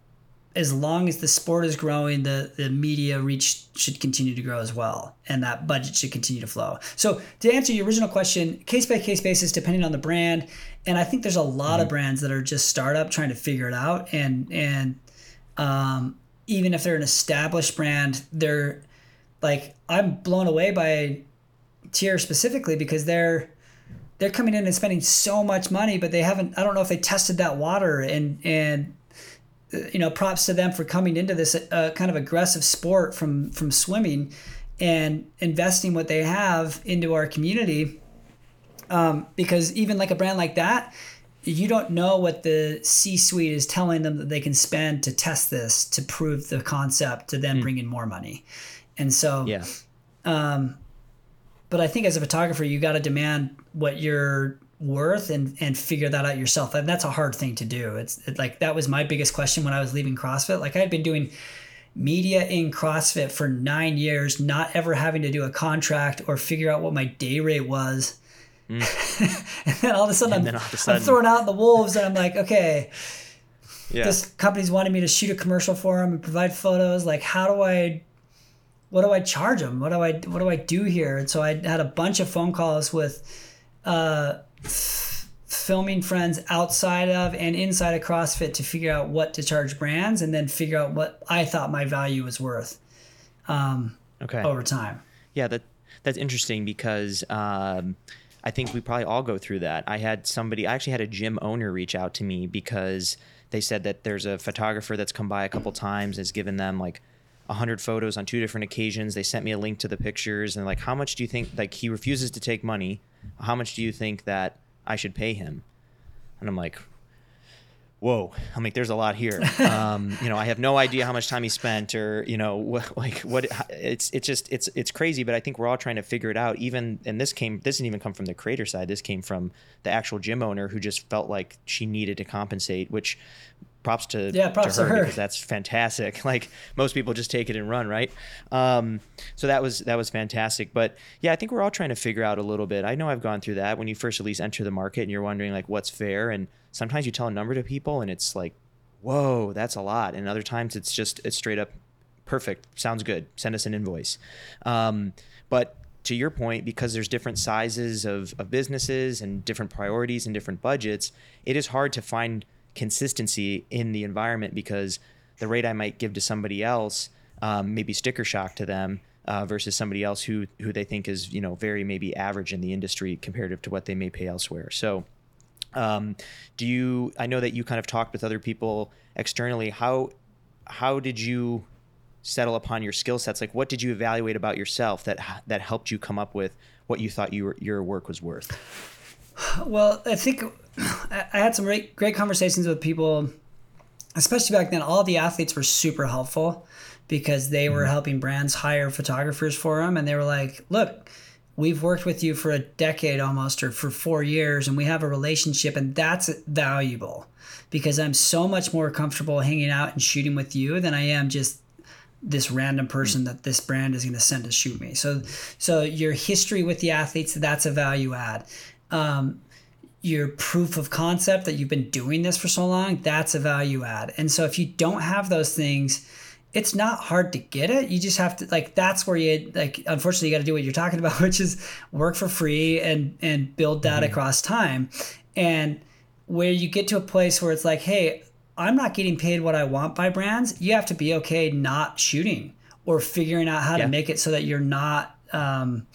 as long as the sport is growing, the, the media reach should continue to grow as well, and that budget should continue to flow. So, to answer your original question, case by case basis, depending on the brand, and I think there's a lot mm-hmm. of brands that are just startup trying to figure it out, and and um, even if they're an established brand, they're like I'm blown away by TYR specifically because they're they're coming in and spending so much money, but they haven't. I don't know if they tested that water and and you know props to them for coming into this uh, kind of aggressive sport from from swimming and investing what they have into our community um, because even like a brand like that you don't know what the C suite is telling them that they can spend to test this to prove the concept to then mm. bring in more money. And so, yeah. Um, but I think as a photographer, you got to demand what you're worth and and figure that out yourself. And that's a hard thing to do. It's it, like that was my biggest question when I was leaving CrossFit. Like I had been doing media in CrossFit for nine years, not ever having to do a contract or figure out what my day rate was. Mm. and then all of a sudden, I'm, of a sudden... I'm throwing out the wolves, and I'm like, okay, yeah. this company's wanting me to shoot a commercial for them and provide photos. Like, how do I? What do I charge them? What do I what do I do here? And so I had a bunch of phone calls with uh, filming friends outside of and inside of CrossFit to figure out what to charge brands and then figure out what I thought my value was worth um, okay. over time. Yeah, that that's interesting because um, I think we probably all go through that. I had somebody, I actually had a gym owner reach out to me because they said that there's a photographer that's come by a couple times, has given them like 100 photos on two different occasions. They sent me a link to the pictures and like, how much do you think, like, he refuses to take money. How much do you think that I should pay him? And I'm like, whoa, I'm like, there's a lot here. Um, you know, I have no idea how much time he spent or, you know, what, like what it's, it's just, it's, it's crazy, but I think we're all trying to figure it out. Even, and this came, this didn't even come from the creator side. This came from the actual gym owner who just felt like she needed to compensate, which props to, yeah, props to her, to her. because that's fantastic. Like most people just take it and run, right? Um, so that was that was fantastic. But yeah, I think we're all trying to figure out a little bit. I know I've gone through that when you first at least enter the market and you're wondering like what's fair. And sometimes you tell a number to people and it's like, whoa, that's a lot. And other times it's just it's straight up perfect, sounds good. Send us an invoice. Um, but to your point, because there's different sizes of, of businesses and different priorities and different budgets, it is hard to find consistency in the environment because the rate I might give to somebody else um, may be sticker shock to them uh, versus somebody else who who they think is you know very maybe average in the industry comparative to what they may pay elsewhere. So, um, do you? I know that you kind of talked with other people externally. How how did you settle upon your skill sets? Like, what did you evaluate about yourself that that helped you come up with what you thought your your work was worth? Well, I think I had some great, great conversations with people, especially back then. All the athletes were super helpful because they were mm-hmm. helping brands hire photographers for them. And they were like, look, we've worked with you for a decade almost or for four years and we have a relationship and that's valuable because I'm so much more comfortable hanging out and shooting with you than I am just this random person that this brand is going to send to shoot me. So so your history with the athletes that's a value add. Um, your proof of concept that you've been doing this for so long, that's a value add. And so if you don't have those things, it's not hard to get it. You just have to like that's where you like unfortunately you got to do what you're talking about, which is work for free and and build that mm-hmm. across time. And where you get to a place where it's like, "Hey, I'm not getting paid what I want by brands." You have to be okay not shooting or figuring out how yeah. to make it so that you're not um,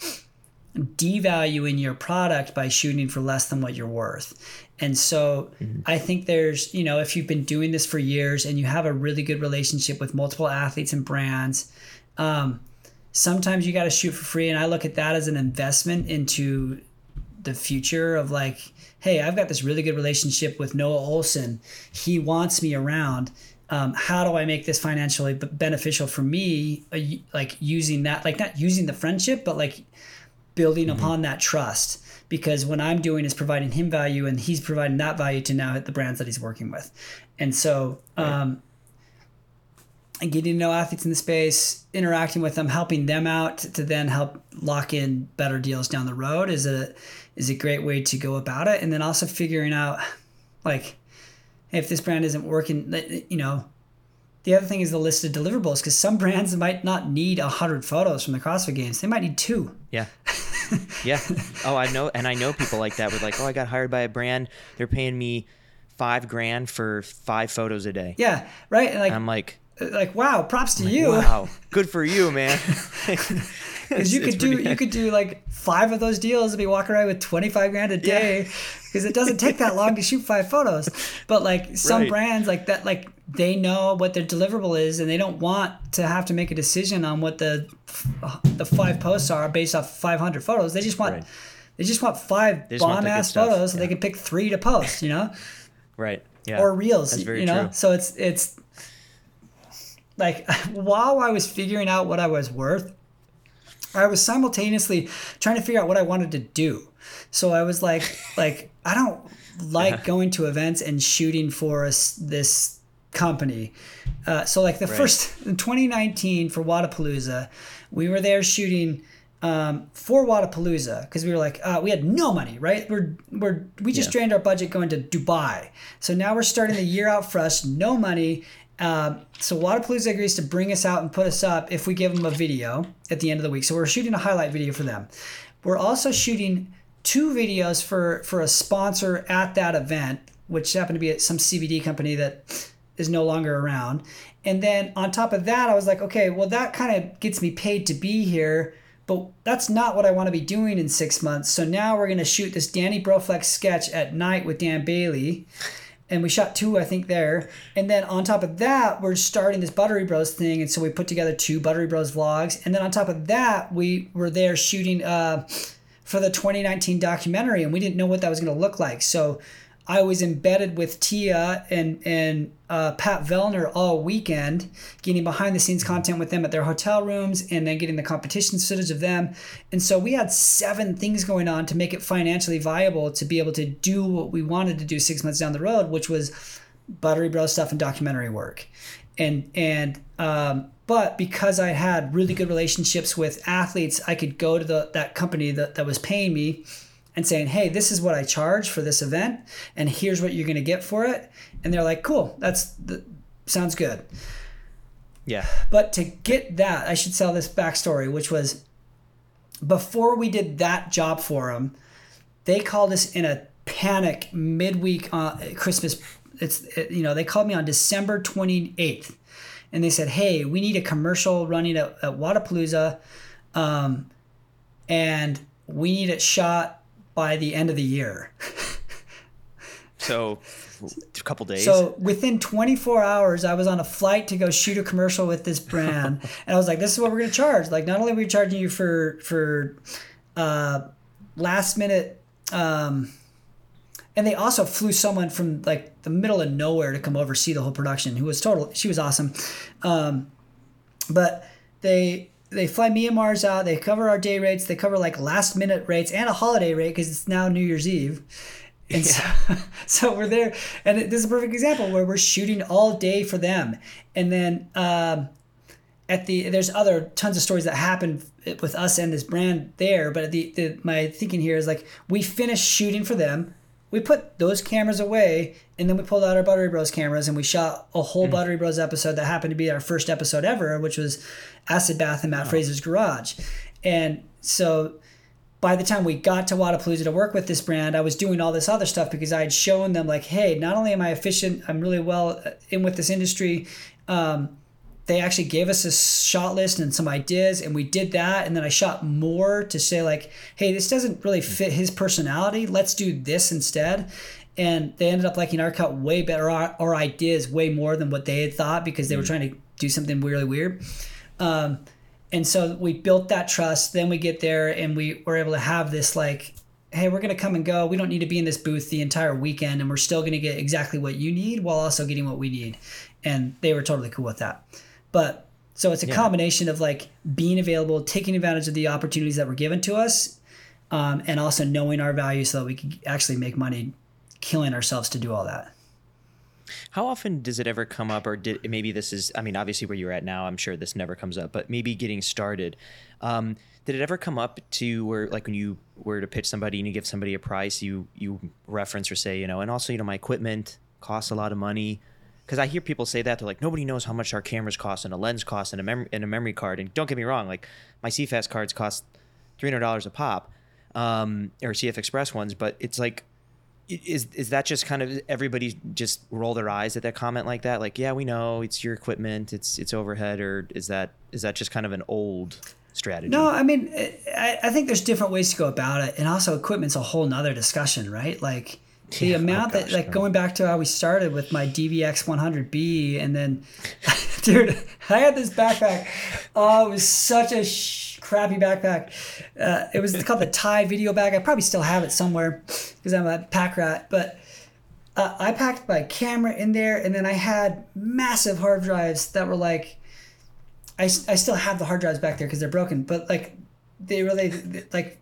devaluing your product by shooting for less than what you're worth. And so mm-hmm. I think there's, you know, if you've been doing this for years and you have a really good relationship with multiple athletes and brands, um, sometimes you got to shoot for free. And I look at that as an investment into the future of like, hey, I've got this really good relationship with Noah Ohlsen. He wants me around. Um, how do I make this financially beneficial for me? Uh, like using that, like not using the friendship, but like building mm-hmm. upon that trust because what I'm doing is providing him value and he's providing that value to now the brands that he's working with. And so, um, and getting to know athletes in the space, interacting with them, helping them out to then help lock in better deals down the road is a is a great way to go about it. And then also figuring out like if this brand isn't working, you know, the other thing is the list of deliverables because some brands might not need a hundred photos from the CrossFit Games; they might need two. Yeah, yeah. Oh, I know, and I know people like that. With like, oh, I got hired by a brand. They're paying me five grand for five photos a day. Yeah, right. And like, I'm like, uh, like, wow, props to like, you. Wow, good for you, man. Because you could do you could do like five of those deals and be walking around with twenty five grand a day. Because yeah. it doesn't take that long to shoot five photos. But like some right. brands like that, like they know what their deliverable is, and they don't want to have to make a decision on what the the five posts are based off five hundred photos. They just want. Right They just want five just bomb ass photos, so yeah. they can pick three to post. You know, Right. Yeah. or reels. That's very you know, true. so it's it's like while I was figuring out what I was worth, I was simultaneously trying to figure out what I wanted to do. So I was like, like I don't like going to events and shooting for us this company. Uh, so like the Right. first in 2019 for Wodapalooza, we were there shooting um, for Wodapalooza because we were like uh, we had no money, right? We're we're we just Yeah. drained our budget going to Dubai. So now we're starting the year out fresh, no money. Um, so Wodapalooza agrees to bring us out and put us up if we give them a video at the end of the week. So we're shooting a highlight video for them. We're also shooting two videos for for a sponsor at that event, which happened to be at some CBD company that is no longer around. And then on top of that, I was like, okay, well that kind of gets me paid to be here, but that's not what I want to be doing in six months. So now we're gonna shoot this Danny Broflex sketch at night with Dan Bailey and we shot two, I think, there. And then on top of that, we're starting this Buttery Bros thing, and so we put together two Buttery Bros vlogs. And then on top of that, we were there shooting uh, for the 2019 documentary, and we didn't know what that was going to look like. So I was embedded with Tia and and uh, Pat Vellner all weekend, getting behind the scenes content with them at their hotel rooms, and then getting the competition footage of them. And so we had seven things going on to make it financially viable to be able to do what we wanted to do six months down the road, which was Buttery Bro stuff and documentary work. And and um, but because I had really good relationships with athletes, I could go to the that company that, that was paying me and saying, "Hey, this is what I charge for this event, and here's what you're going to get for it." And they're like, "Cool, that's the, sounds good." Yeah. But to get that, I should tell this backstory, which was before we did that job for them, they called us in a panic midweek uh, Christmas. It's it, you know they called me on December 28th, and they said, "Hey, we need a commercial running at, at Wodapalooza, um, and we need it shot by the end of the year." So a couple days. So within 24 hours, I was on a flight to go shoot a commercial with this brand, and I was like, "This is what we're gonna charge. Like, not only are we charging you for for uh, last minute." Um, and they also flew someone from like the middle of nowhere to come over see the whole production who was total she was awesome um, but they they fly me and out they cover our day rates they cover like last minute rates and a holiday rate because it's now new year's eve. And so, so we're there. And this is a perfect example where we're shooting all day for them. And then um, at the there's other tons of stories that happen with us and this brand there but the, the my thinking here is like we finished shooting for them we put those cameras away and then we pulled out our buttery bros cameras and we shot a whole buttery bros episode that happened to be our first episode ever which was acid bath in mat fraser's garage and so by the time we got to Wodapalooza to work with this brand, I was doing all this other stuff because I had shown them like, hey, not only am I efficient, I'm really well in with this industry. Um, they actually gave us a shot list and some ideas, and we did that. And then I shot more to say like, hey, this doesn't really fit his personality. Let's do this instead. And they ended up liking our cut way better, our, our ideas way more than what they had thought because they were trying to do something really weird. Um, and so we built that trust then we get there and we were able to have this like hey we're going to come and go we don't need to be in this booth the entire weekend and we're still going to get exactly what you need while also getting what we need and they were totally cool with that but so it's a combination of like being available taking advantage of the opportunities that were given to us um, and also knowing our value so that we could actually make money killing ourselves to do all that How often does it ever come up, or did maybe this is? I mean, obviously where you're at now, I'm sure this never comes up, but maybe getting started. Um, did it ever come up to where, like, when you were to pitch somebody and you give somebody a price, you you reference or say, you know, and also, you know, my equipment costs a lot of money. Because I hear people say that they're like, nobody knows how much our cameras cost and a lens cost and a mem- and a memory card. And don't get me wrong, like my CFast cards cost three hundred dollars a pop, um, or CF Express ones, but it's like is is that just kind of everybody just roll their eyes at that comment like that like yeah we know it's your equipment it's it's overhead or is that is that just kind of an old strategy No, I mean, I, I think there's different ways to go about it, and also equipment's a whole nother discussion, right? Like the Yeah, oh amount that, like no. going back to how we started with my DVX 100B, and then, dude, I had this backpack. Oh, it was such a sh- crappy backpack. Uh, it was called the Thai video bag. I probably still have it somewhere because I'm a pack rat. But uh, I packed my camera in there, and then I had massive hard drives that were like, I, I still have the hard drives back there because they're broken, but like they really like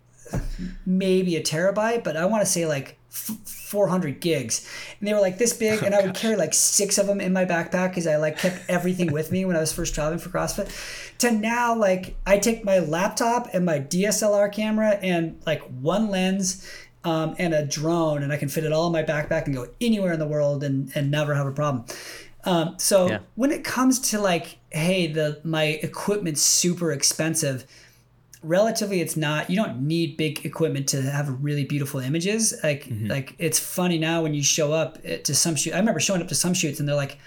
maybe a terabyte, but I want to say like 400 gigs. And they were like this big and oh, i would carry like six of them in my backpack because i like kept everything with me when i was first traveling for crossfit to now like i take my laptop and my dslr camera and like one lens um, and a drone and i can fit it all in my backpack and go anywhere in the world and, and never have a problem. Um, so yeah. when it comes to like hey the my equipment's super expensive relatively it's not you don't need big equipment to have really beautiful images. Like mm-hmm. like it's funny now when you show up to some shoot i remember showing up to some shoots and they're like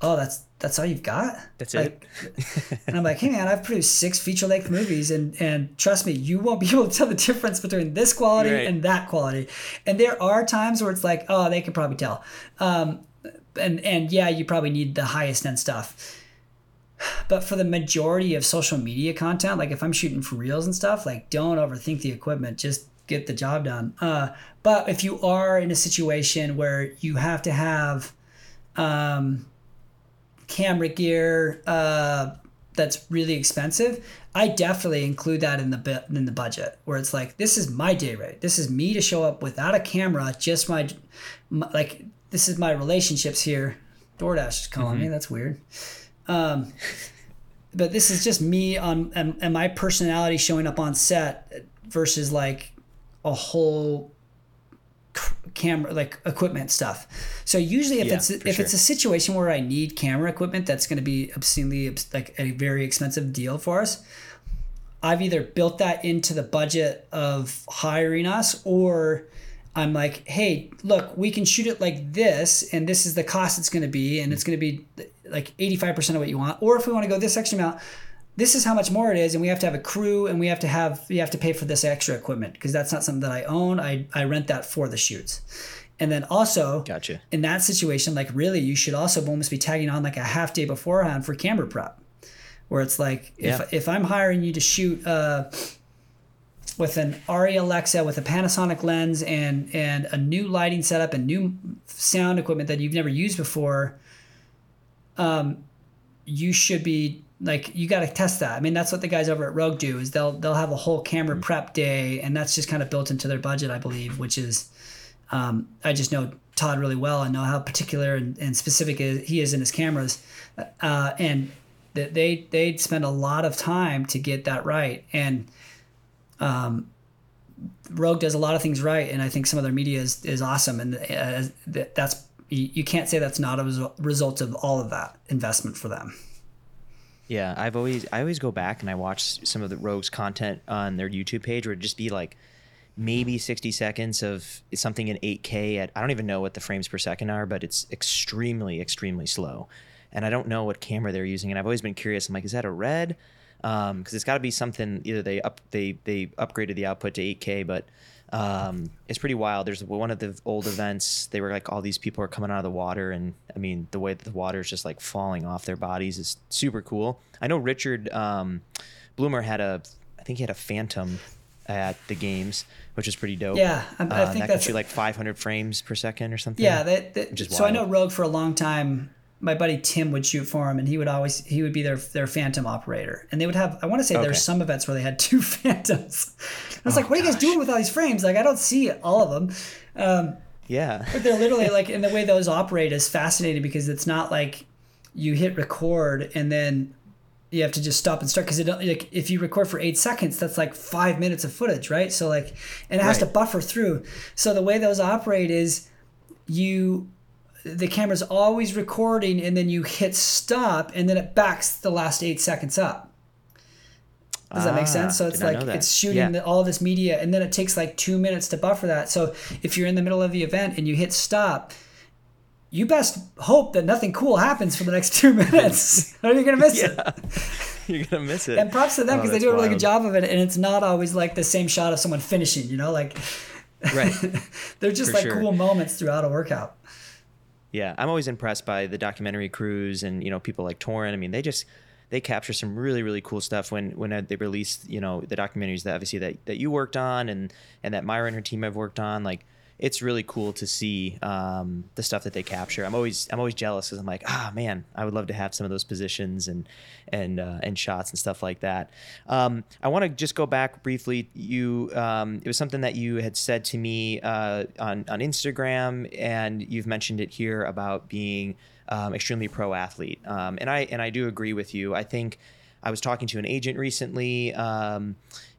oh that's that's all you've got? That's like, it. and i'm like hey man i've produced six feature length movies and and trust me you won't be able to tell the difference between this quality right. and that quality. And there are times where it's like oh they can probably tell. Um and and yeah you probably need the highest end stuff but for the majority of social media content, like if I'm shooting for reels and stuff, like don't overthink the equipment. Just get the job done. Uh, but if you are in a situation where you have to have um, camera gear uh, that's really expensive, I definitely include that in the in the budget. Where it's like, this is my day rate. This is me to show up without a camera, just my, my like this is my relationships here. DoorDash is calling mm-hmm. me. That's weird. Um, but this is just me on and, and my personality showing up on set versus like a whole camera like equipment stuff. So usually if yeah, it's if sure. it's a situation where I need camera equipment that's going to be obscenely like a very expensive deal for us, I've either built that into the budget of hiring us or I'm like, "Hey, look, we can shoot it like this and this is the cost it's going to be and it's going to be like 85% of what you want. Or if we want to go this extra amount, this is how much more it is and we have to have a crew and we have to have you have to pay for this extra equipment because that's not something that I own. I I rent that for the shoots. And then also gotcha. in that situation, like really you should also almost be tagging on like a half day beforehand for camera prep. Where it's like if if I'm hiring you to shoot uh with an Arri Alexa with a Panasonic lens and and a new lighting setup and new sound equipment that you've never used before, um, you should be like you got to test that. I mean, that's what the guys over at Rogue do is they'll they'll have a whole camera mm-hmm. prep day, and that's just kind of built into their budget, I believe. Which is, um, I just know Todd really well. I know how particular and, and specific he is in his cameras, uh, and that they they spend a lot of time to get that right. And um, Rogue does a lot of things right, and I think some of their media is is awesome, and uh, that's you, can't say that's not a result of all of that investment for them. Yeah, I've always I always go back and I watch some of the Rogues content on their YouTube page where it just be like maybe 60 seconds of something in 8K at I don't even know what the frames per second are, but it's extremely extremely slow. And I don't know what camera they're using and I've always been curious. I'm like, is that a red? Because um, it's got to be something either they up they they upgraded the output to 8K, but um, it's pretty wild. There's one of the old events. They were like all these people are coming out of the water, and I mean the way that the water is just like falling off their bodies is super cool. I know Richard um, Bloomer had a, I think he had a Phantom at the games, which is pretty dope. Yeah, I, I uh, think that that's shoot like 500 frames per second or something. Yeah, that, that so wild. I know Rogue for a long time my buddy Tim would shoot for him, and he would always he would be their their phantom operator, and they would have I want to say okay. there's some events where they had two phantoms. I was oh, like, what gosh. are you guys doing with all these frames? Like I don't see all of them. Um, yeah, but they're literally like, and the way those operate is fascinating because it's not like you hit record and then you have to just stop and start because it like if you record for eight seconds that's like five minutes of footage right so like and it has right. to buffer through so the way those operate is you the camera's always recording and then you hit stop and then it backs the last eight seconds up. Does that make ah, sense? So it's like it's shooting yeah. the, all this media and then it takes like two minutes to buffer that. So if you're in the middle of the event and you hit stop, you best hope that nothing cool happens for the next two minutes. or you're gonna miss yeah. it. You're gonna miss it. And props to them because oh, they do a really wild. good job of it, and it's not always like the same shot of someone finishing. You know, like right. They're just for like sure. cool moments throughout a workout. Yeah, I'm always impressed by the documentary crews and you know people like Torin. I mean, they just they capture some really really cool stuff when when they release you know the documentaries that obviously that, that you worked on and and that Myra and her team have worked on like it's really cool to see um, the stuff that they capture. I'm always I'm always jealous because I'm like, ah man, I would love to have some of those positions and and uh, and shots and stuff like that. Um, I want to just go back briefly. You um, it was something that you had said to me uh, on on Instagram, and you've mentioned it here about being um, extremely pro athlete. Um, and I and I do agree with you. I think I was talking to an agent recently, um,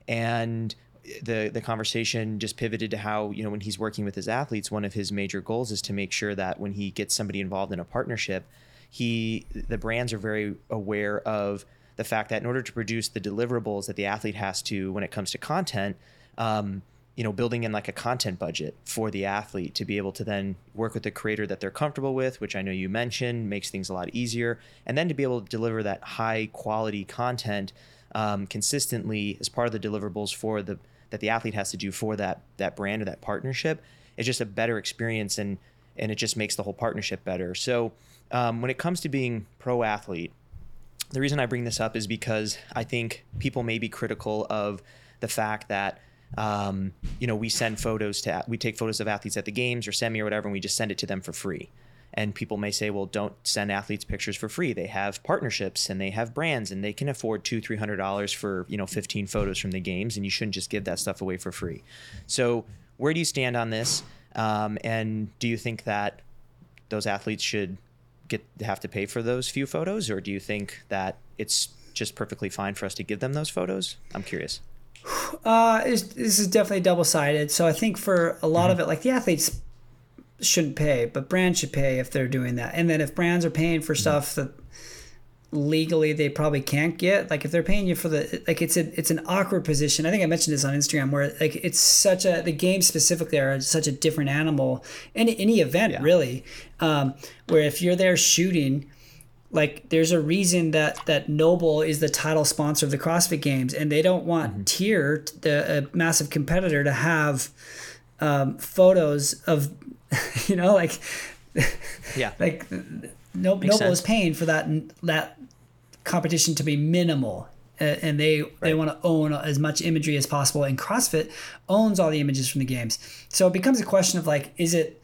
and the the conversation just pivoted to how you know when he's working with his athletes, one of his major goals is to make sure that when he gets somebody involved in a partnership, he the brands are very aware of the fact that in order to produce the deliverables that the athlete has to when it comes to content. Um, you know, building in like a content budget for the athlete to be able to then work with the creator that they're comfortable with, which I know you mentioned makes things a lot easier, and then to be able to deliver that high quality content um, consistently as part of the deliverables for the that the athlete has to do for that that brand or that partnership is just a better experience and and it just makes the whole partnership better. So um, when it comes to being pro athlete, the reason I bring this up is because I think people may be critical of the fact that um, you know we send photos to we take photos of athletes at the games or semi or whatever, and we just send it to them for free. And people may say, well, don't send athletes pictures for free. They have partnerships and they have brands and they can afford two, three hundred dollars for, you know, 15 photos from the games, and you shouldn't just give that stuff away for free. So where do you stand on this? Um, and do you think that those athletes should get have to pay for those few photos, or do you think that it's just perfectly fine for us to give them those photos? I'm curious. Uh, this is definitely double sided. So I think for a lot mm-hmm. of it, like the athletes shouldn't pay, but brands should pay if they're doing that. And then if brands are paying for stuff that legally they probably can't get, like if they're paying you for the like it's a it's an awkward position. I think I mentioned this on Instagram where like it's such a the games specifically are such a different animal. in any event yeah. really, um, where if you're there shooting like there's a reason that that NOBULL is the title sponsor of the CrossFit Games, and they don't want mm-hmm. TYR, the a massive competitor, to have um, photos of you know, like yeah, like no, Makes NOBULL sense. is paying for that that competition to be minimal. and they right. they want to own as much imagery as possible. And CrossFit owns all the images from the games, so it becomes a question of like, is it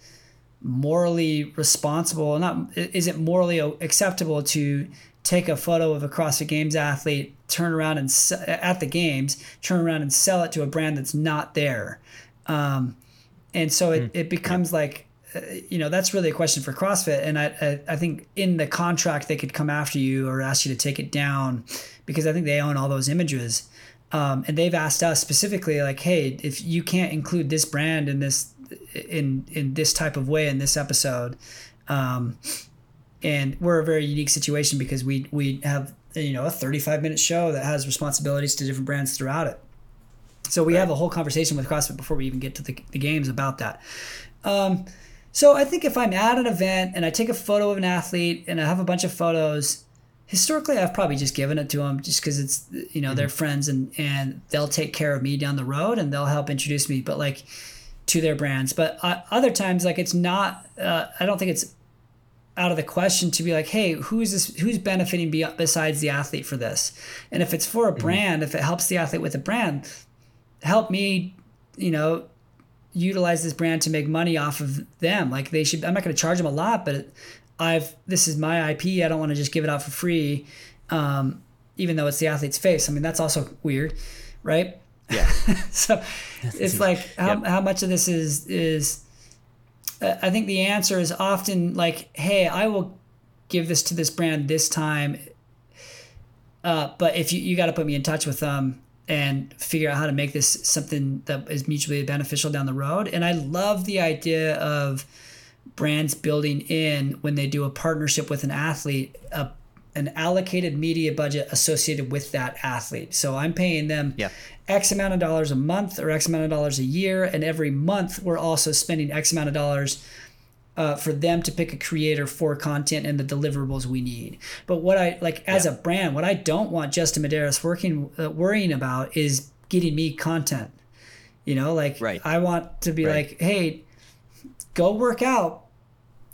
morally responsible? Not is it morally acceptable to take a photo of a CrossFit Games athlete, turn around and at the games, turn around and sell it to a brand that's not there? Um, and so it, mm. it becomes like uh, you know that's really a question for CrossFit, and I, I, I think in the contract they could come after you or ask you to take it down because I think they own all those images, um, and they've asked us specifically like, hey, if you can't include this brand in this in in this type of way in this episode, um, and we're a very unique situation because we we have you know a 35 minute show that has responsibilities to different brands throughout it. So we right. have a whole conversation with CrossFit before we even get to the, the games about that. Um, so I think if I'm at an event and I take a photo of an athlete and I have a bunch of photos, historically I've probably just given it to them just because it's you know mm-hmm. they're friends and and they'll take care of me down the road and they'll help introduce me, but like to their brands. But uh, other times like it's not. Uh, I don't think it's out of the question to be like, hey, who's this? Who's benefiting besides the athlete for this? And if it's for a mm-hmm. brand, mm-hmm. if it helps the athlete with a brand, help me, you know, utilize this brand to make money off of them. Like they should. I'm not going to charge them a lot, but I've this is my IP. I don't want to just give it out for free, um, even though it's the athlete's face. I mean, that's also weird, right? Yeah. so it's like how, yep. how much of this is is. Uh, I think the answer is often like, hey, I will give this to this brand this time. Uh, but if you, you got to put me in touch with them and figure out how to make this something that is mutually beneficial down the road. And I love the idea of brands building in when they do a partnership with an athlete, a, an allocated media budget associated with that athlete. So I'm paying them yeah. X amount of dollars a month or X amount of dollars a year. And every month we're also spending X amount of dollars uh, for them to pick a creator for content and the deliverables we need. But what I like as yeah. a brand, what I don't want Justin Medeiros working uh, worrying about is getting me content. You know, like right. I want to be right. like, hey, go work out.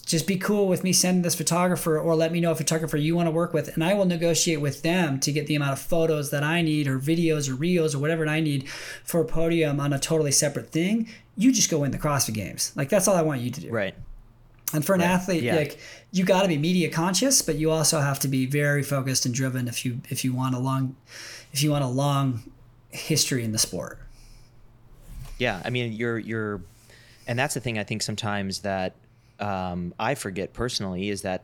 just be cool with me sending this photographer or let me know a photographer you want to work with and i will negotiate with them to get the amount of photos that i need or videos or reels or whatever i need for a podium on a totally separate thing you just go win the crossfit games like that's all i want you to do right and for an Right. athlete Yeah. like you got to be media conscious but you also have to be very focused and driven if you if you want a long if you want a long history in the sport Yeah, I mean, you're you're, and that's the thing. I think sometimes that um, I forget personally is that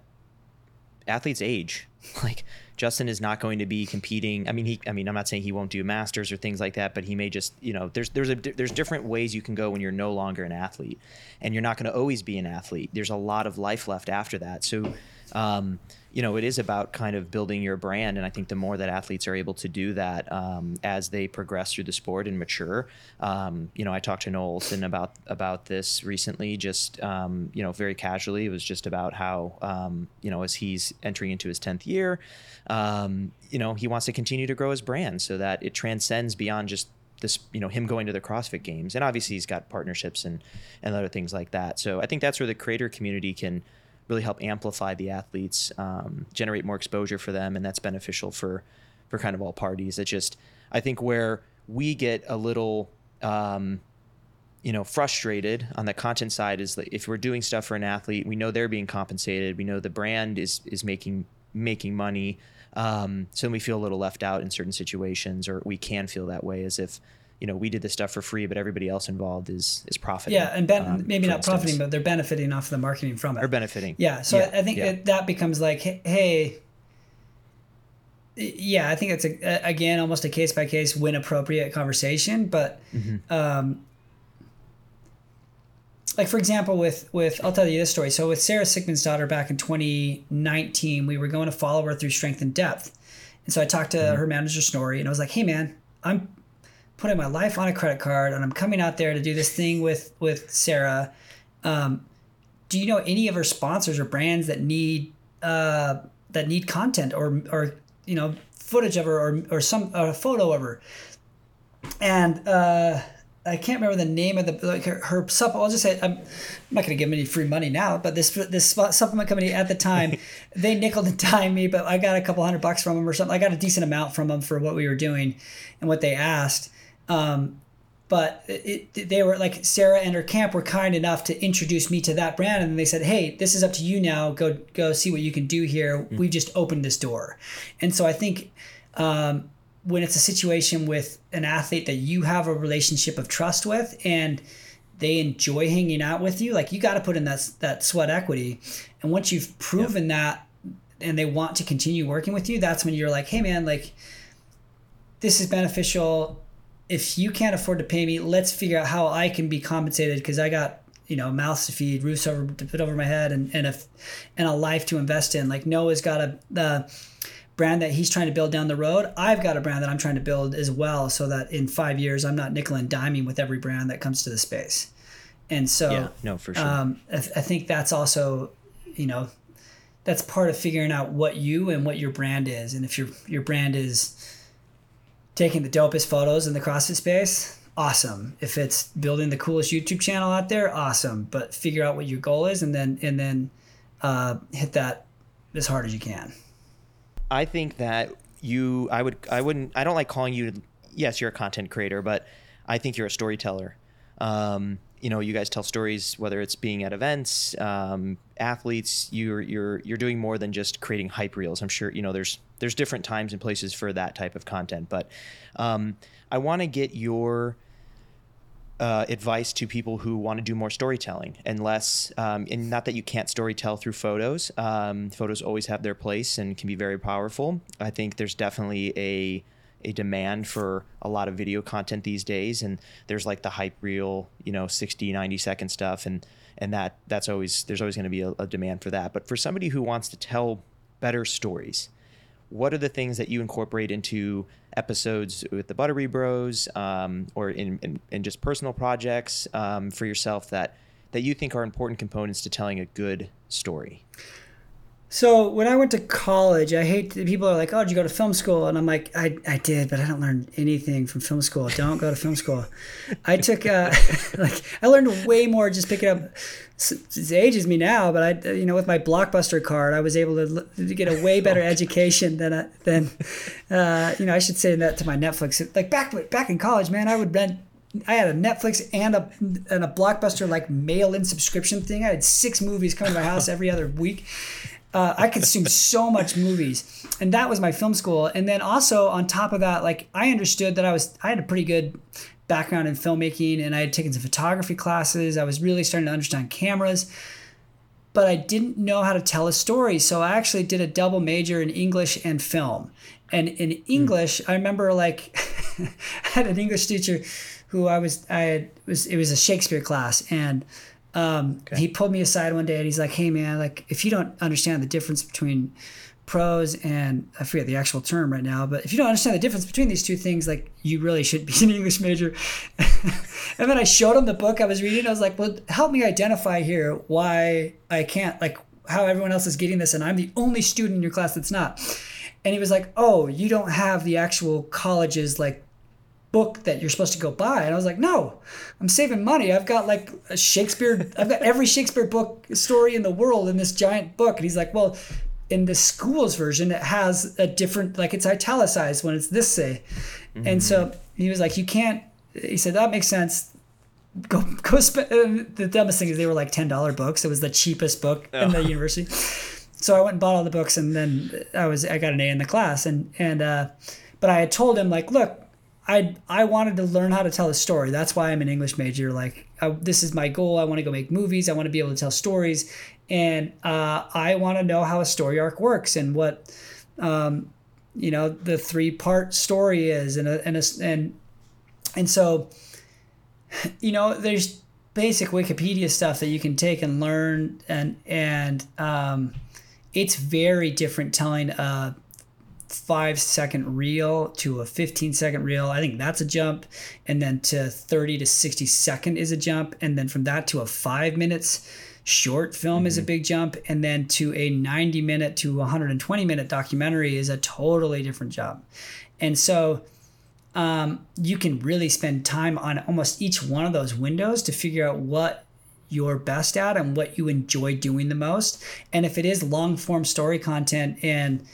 athletes age. Like Justin is not going to be competing. I mean, he. I mean, I'm not saying he won't do masters or things like that, but he may just, you know, there's there's a there's different ways you can go when you're no longer an athlete, and you're not going to always be an athlete. There's a lot of life left after that. So. Um, you know, it is about kind of building your brand, and I think the more that athletes are able to do that um, as they progress through the sport and mature, um, you know, I talked to Noah Ohlsen about about this recently, just um, you know, very casually. It was just about how um, you know, as he's entering into his tenth year, um, you know, he wants to continue to grow his brand so that it transcends beyond just this you know him going to the CrossFit games and obviously he's got partnerships and and other things like that so I think that's where the creator community can really help amplify the athletes um, generate more exposure for them and that's beneficial for for kind of all parties. It just I think where we get a little um, you know frustrated on the content side is that if we're doing stuff for an athlete we know they're being compensated. We know the brand is is making making money. Um, so we feel a little left out in certain situations or we can feel that way as if you know we did this stuff for free but everybody else involved is is profiting yeah and ben- um, maybe not profiting but they're benefiting off the marketing from it or benefiting Yeah, so Yeah, I think yeah. that, that becomes like, hey- yeah, I think it's a, again almost a case by case when appropriate conversation, but Mm-hmm. um, like for example, with with I'll tell you this story. So with Sarah Sigmundsdóttir back in 2019, we were going to follow her through Strength in Depth, and so I talked to her manager Snorri, and I was like, hey man, I'm putting my life on a credit card, and I'm coming out there to do this thing with with Sarah. Um, do you know any of her sponsors or brands that need uh, that need content or or you know footage of her or or some a photo of her? And uh, I can't remember the name of the like her, her supplement. I'll just say I'm, I'm not going to give them any free money now, but this this supplement company at the time they nickel and dime me, but I got a couple hundred bucks from them or something. I got a decent amount from them for what we were doing and what they asked. Um, but it, they were like Sarah and her camp were kind enough to introduce me to that brand, and they said, "Hey, this is up to you now. Go go see what you can do here. We've just opened this door." And so I think um, when it's a situation with an athlete that you have a relationship of trust with, and they enjoy hanging out with you, like you got to put in that that sweat equity. And once you've proven that, and they want to continue working with you, that's when you're like, "Hey, man, like." This is beneficial if you can't afford to pay me, let's figure out how I can be compensated because I got you know mouths to feed, roofs over to put over my head, and and a and a life to invest in. Like Noah's got a the brand that he's trying to build down the road. I've got a brand that I'm trying to build as well, so that in five years I'm not nickel and diming with every brand that comes to the space. And so, yeah no for sure um, I, th- I think that's also, you know, that's part of figuring out what you and what your brand is, and if your your brand is taking the dopest photos in the CrossFit space, awesome. If it's building the coolest YouTube channel out there, awesome. But figure out what your goal is, and then and then uh, hit that as hard as you can. I think that you, I would, I wouldn't, I don't like calling you. Yes, you're a content creator, but I think you're a storyteller. Um, you know, you guys tell stories, whether it's being at events, um, athletes. You're you're you're doing more than just creating hype reels. I'm sure you know there's there's different times and places for that type of content, but um, I want to get your uh, advice to people who want to do more storytelling and less, um, and not that you can't storytell through photos. Um, photos always have their place and can be very powerful. I think there's definitely a a demand for a lot of video content these days. And there's like the hype reel you know 60 90 second stuff. And and that that's always there's always going to be a, a demand for that. But for somebody who wants to tell better stories what are the things that you incorporate into episodes with the Buttery Bros um, or in, in, in just personal projects um, for yourself that that you think are important components to telling a good story? So when I went to college, I hate the people are like, "Oh, did you go to film school?" And I'm like, "I, I did, but I don't learn anything from film school. Don't go to film school." I took uh, like I learned way more just picking up. It ages me now, but I, you know, with my blockbuster card, I was able to, to get a way better education than a, than, uh, you know, I should say that to my Netflix. Like back back in college, man, I would rent I had a Netflix and a and a blockbuster like mail in subscription thing. I had six movies coming to my house every other week. Uh, I consumed so much movies, and that was my film school. And then also on top of that, like I understood that I was I had a pretty good background in filmmaking, and I had taken some photography classes. I was really starting to understand cameras, but I didn't know how to tell a story. So I actually did a double major in English and film. And in English, mm. I remember like I had an English teacher who I was I had, was it was a Shakespeare class and um, okay. he pulled me aside one day and he's like, "Hey man, like if you don't understand the difference between prose and I forget the actual term right now, but if you don't understand the difference between these two things, like you really should be an English major." and then I showed him the book I was reading. I was like, "Well, help me identify here why I can't like how everyone else is getting this and I'm the only student in your class that's not." And he was like, "Oh, you don't have the actual college's like book that you're supposed to go buy. And I was like, no, I'm saving money. I've got like a Shakespeare, I've got every Shakespeare book story in the world in this giant book. And he's like, well, in the school's version, it has a different, like it's italicized when it's this say. Mm-hmm. And so he was like, you can't, he said, that makes sense. Go, go spend. Uh, the dumbest thing is they were like $10 books. It was the cheapest book oh. in the oh. university. So I went and bought all the books and then I was, I got an A in the class. And, and, uh, but I had told him like, look, I I wanted to learn how to tell a story. That's why I'm an English major. Like I, this is my goal. I want to go make movies. I want to be able to tell stories, and uh, I want to know how a story arc works and what, um, you know, the three part story is, and a, and a, and and so, you know, there's basic Wikipedia stuff that you can take and learn, and and um, it's very different telling a five second reel to a 15 second reel. I think that's a jump. And then to 30 to 60 second is a jump. And then from that to a five minutes short film mm-hmm. is a mm-hmm. big jump. And then to a 90 minute to 120 minute documentary is a totally different jump. And so um, you can really spend time on almost each one of those windows to figure out what you're best at and what you enjoy doing the most. And if it is long form story content and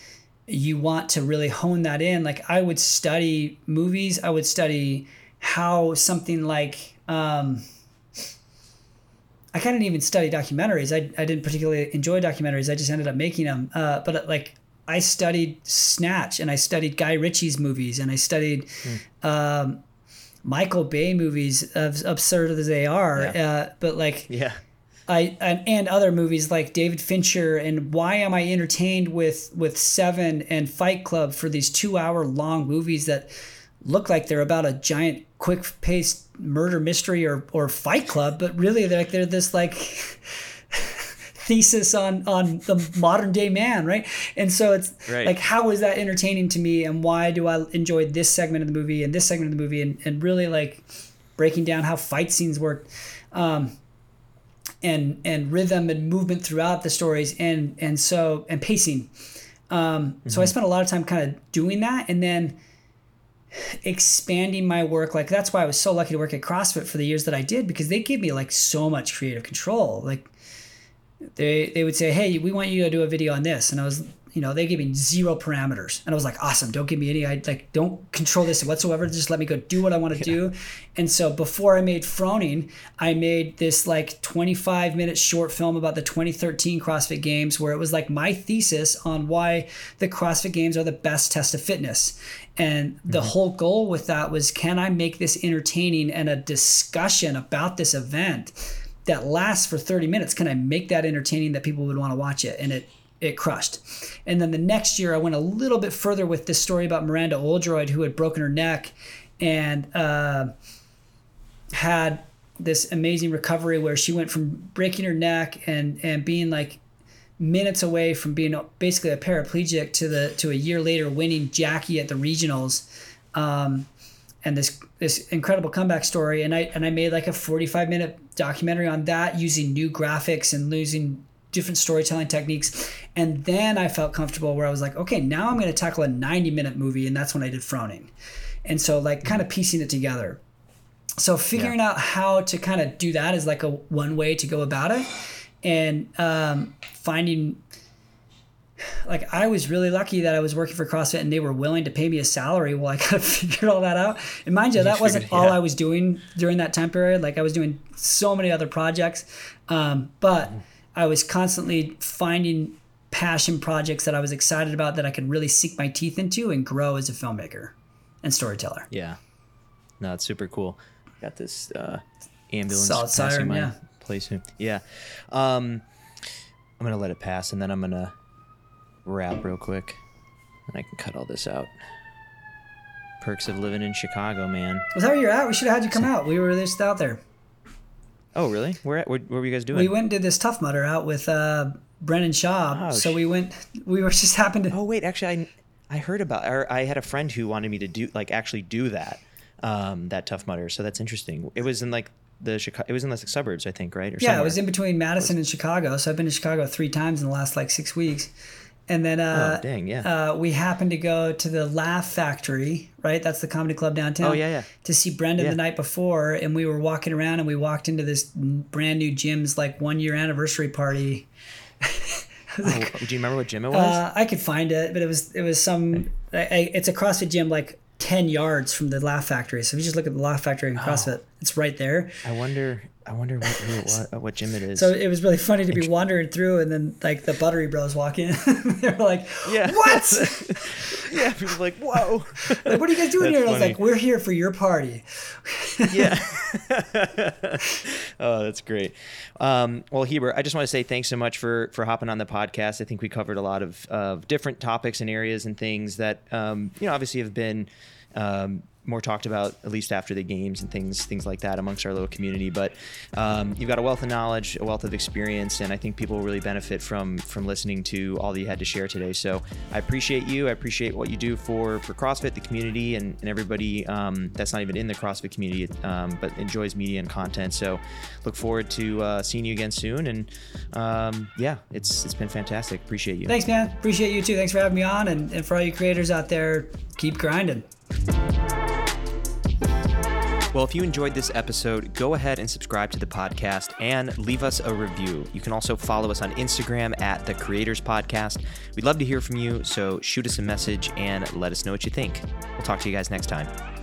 you want to really hone that in. Like i would study movies. I would study how something like um, i kind of didn't even study documentaries. I, I didn't particularly enjoy documentaries. I just ended up making them uh, but like i studied snatch and i studied guy ritchie's movies and i studied mm. um, michael bay movies as absurd as they are yeah. uh, but like yeah I and, and other movies like David Fincher and why am I entertained with with Seven and Fight Club for these two hour long movies that look like they're about a giant quick paced murder mystery or or Fight Club, but really they're like they're this like thesis on on the modern day man, right? And so it's right. like how is that entertaining to me and why do I enjoy this segment of the movie and this segment of the movie and, and really like breaking down how fight scenes work. Um, and and rhythm and movement throughout the stories and and so and pacing um, mm-hmm. so i mm-hmm. spent a lot of time kind of doing that and then expanding my work like that's why i was so lucky to work at crossfit for the years that i did because they gave me like so much creative control like they they would say hey we want you to do a video on this and i was you know, they gave me zero parameters. And I was like, awesome, don't give me any, I like, don't control this whatsoever. Just let me go do what I want to yeah. do. And so before I made Froning, I made this like 25 minute short film about the 2013 CrossFit Games where it was like my thesis on why the CrossFit Games are the best test of fitness. And the mm-hmm. whole goal with that was can I make this entertaining and a discussion about this event that lasts for 30 minutes? Can I make that entertaining that people would want to watch it? And it it crushed. And then the next year, I went a little bit further with this story about Miranda Oldroyd, who had broken her neck and uh, had this amazing recovery where she went from breaking her neck and and being like minutes away from being basically a paraplegic to the to a year later winning Jackie at the regionals. Um, and this this incredible comeback story and I and I made like a 45 minute documentary on that using new graphics and using different storytelling techniques And then I felt comfortable where I was like, okay, now I'm going to tackle a 90 minute movie. And that's when I did Froning. And so, like, kind of piecing it together. So, figuring yeah. out how to kind of do that is like a one way to go about it. And um, finding like I was really lucky that I was working for CrossFit and they were willing to pay me a salary while I kind of figured all that out. And mind you, you that wasn't all I was doing during that time period. Like I was doing so many other projects, um, but mm-hmm. I was constantly finding passion projects that I was excited about that I could really sink my teeth into and grow as a filmmaker and storyteller. Yeah, no, it's super cool. Got this uh, ambulance Solid siren, my yeah. place. Yeah, um, I'm gonna let it pass, and then I'm gonna wrap real quick, and I can cut all this out. Perks of living in Chicago, man. Was that where you're at? We should have had you come out. We were just out there. Oh, really? Where, where, what were you guys doing? We went and did this Tough Mudder out with uh, Brendan Schaub. Oh, so we went. We were just happened to. Oh wait, actually, I I heard about. Or I had a friend who wanted me to do like actually do that. Um, that Tough Mudder. So that's interesting. It was in like the Chicago. It was in the suburbs, I think, right? Or yeah, somewhere. it was in between Madison and Chicago. So I've been to Chicago three times in the last like six weeks. And then uh, oh, dang, yeah. Uh, we happened to go to the Laugh Factory, right? That's the comedy club downtown. Oh, yeah, yeah. To see Brendan yeah. the night before. And we were walking around and we walked into this brand new gym's like one year anniversary party. like, oh, do you remember what gym it was? Uh, I could find it, but it was it was some. I, it's a CrossFit gym like ten yards from the Laugh Factory. So if you just look at the Laugh Factory oh. CrossFit, oh. it's right there. I wonder. I wonder what, what, what gym it is. So it was really funny to be wandering through, and then like the Buttery Bros walk in. they were like, "Yeah, what?" yeah, people are like, "Whoa!" like, what are you guys doing That's here? I was like, "We're here for your party." yeah. oh, that's great. Um, well, Heber, I just want to say thanks so much for for hopping on the podcast. I think we covered a lot of of different topics and areas and things that um, you know obviously have been. Um, more talked about at least after the games and things things like that amongst our little community. But um, you've got a wealth of knowledge a wealth of experience and i think people will really benefit from from listening to all that you had to share today. So i appreciate you. I appreciate what you do for for crossfit the community and, and everybody um, that's not even in the crossfit community um, but enjoys media and content. So look forward to uh, seeing you again soon. And um, yeah it's it's been fantastic. Appreciate you. Thanks man. Appreciate you too. Thanks for having me on. And, and for all you creators out there keep grinding well, if you enjoyed this episode, go ahead and subscribe to the podcast and leave us a review. You can also follow us on Instagram at the Creators Podcast. We'd love to hear from you, so shoot us a message and let us know what you think. We'll talk to you guys next time.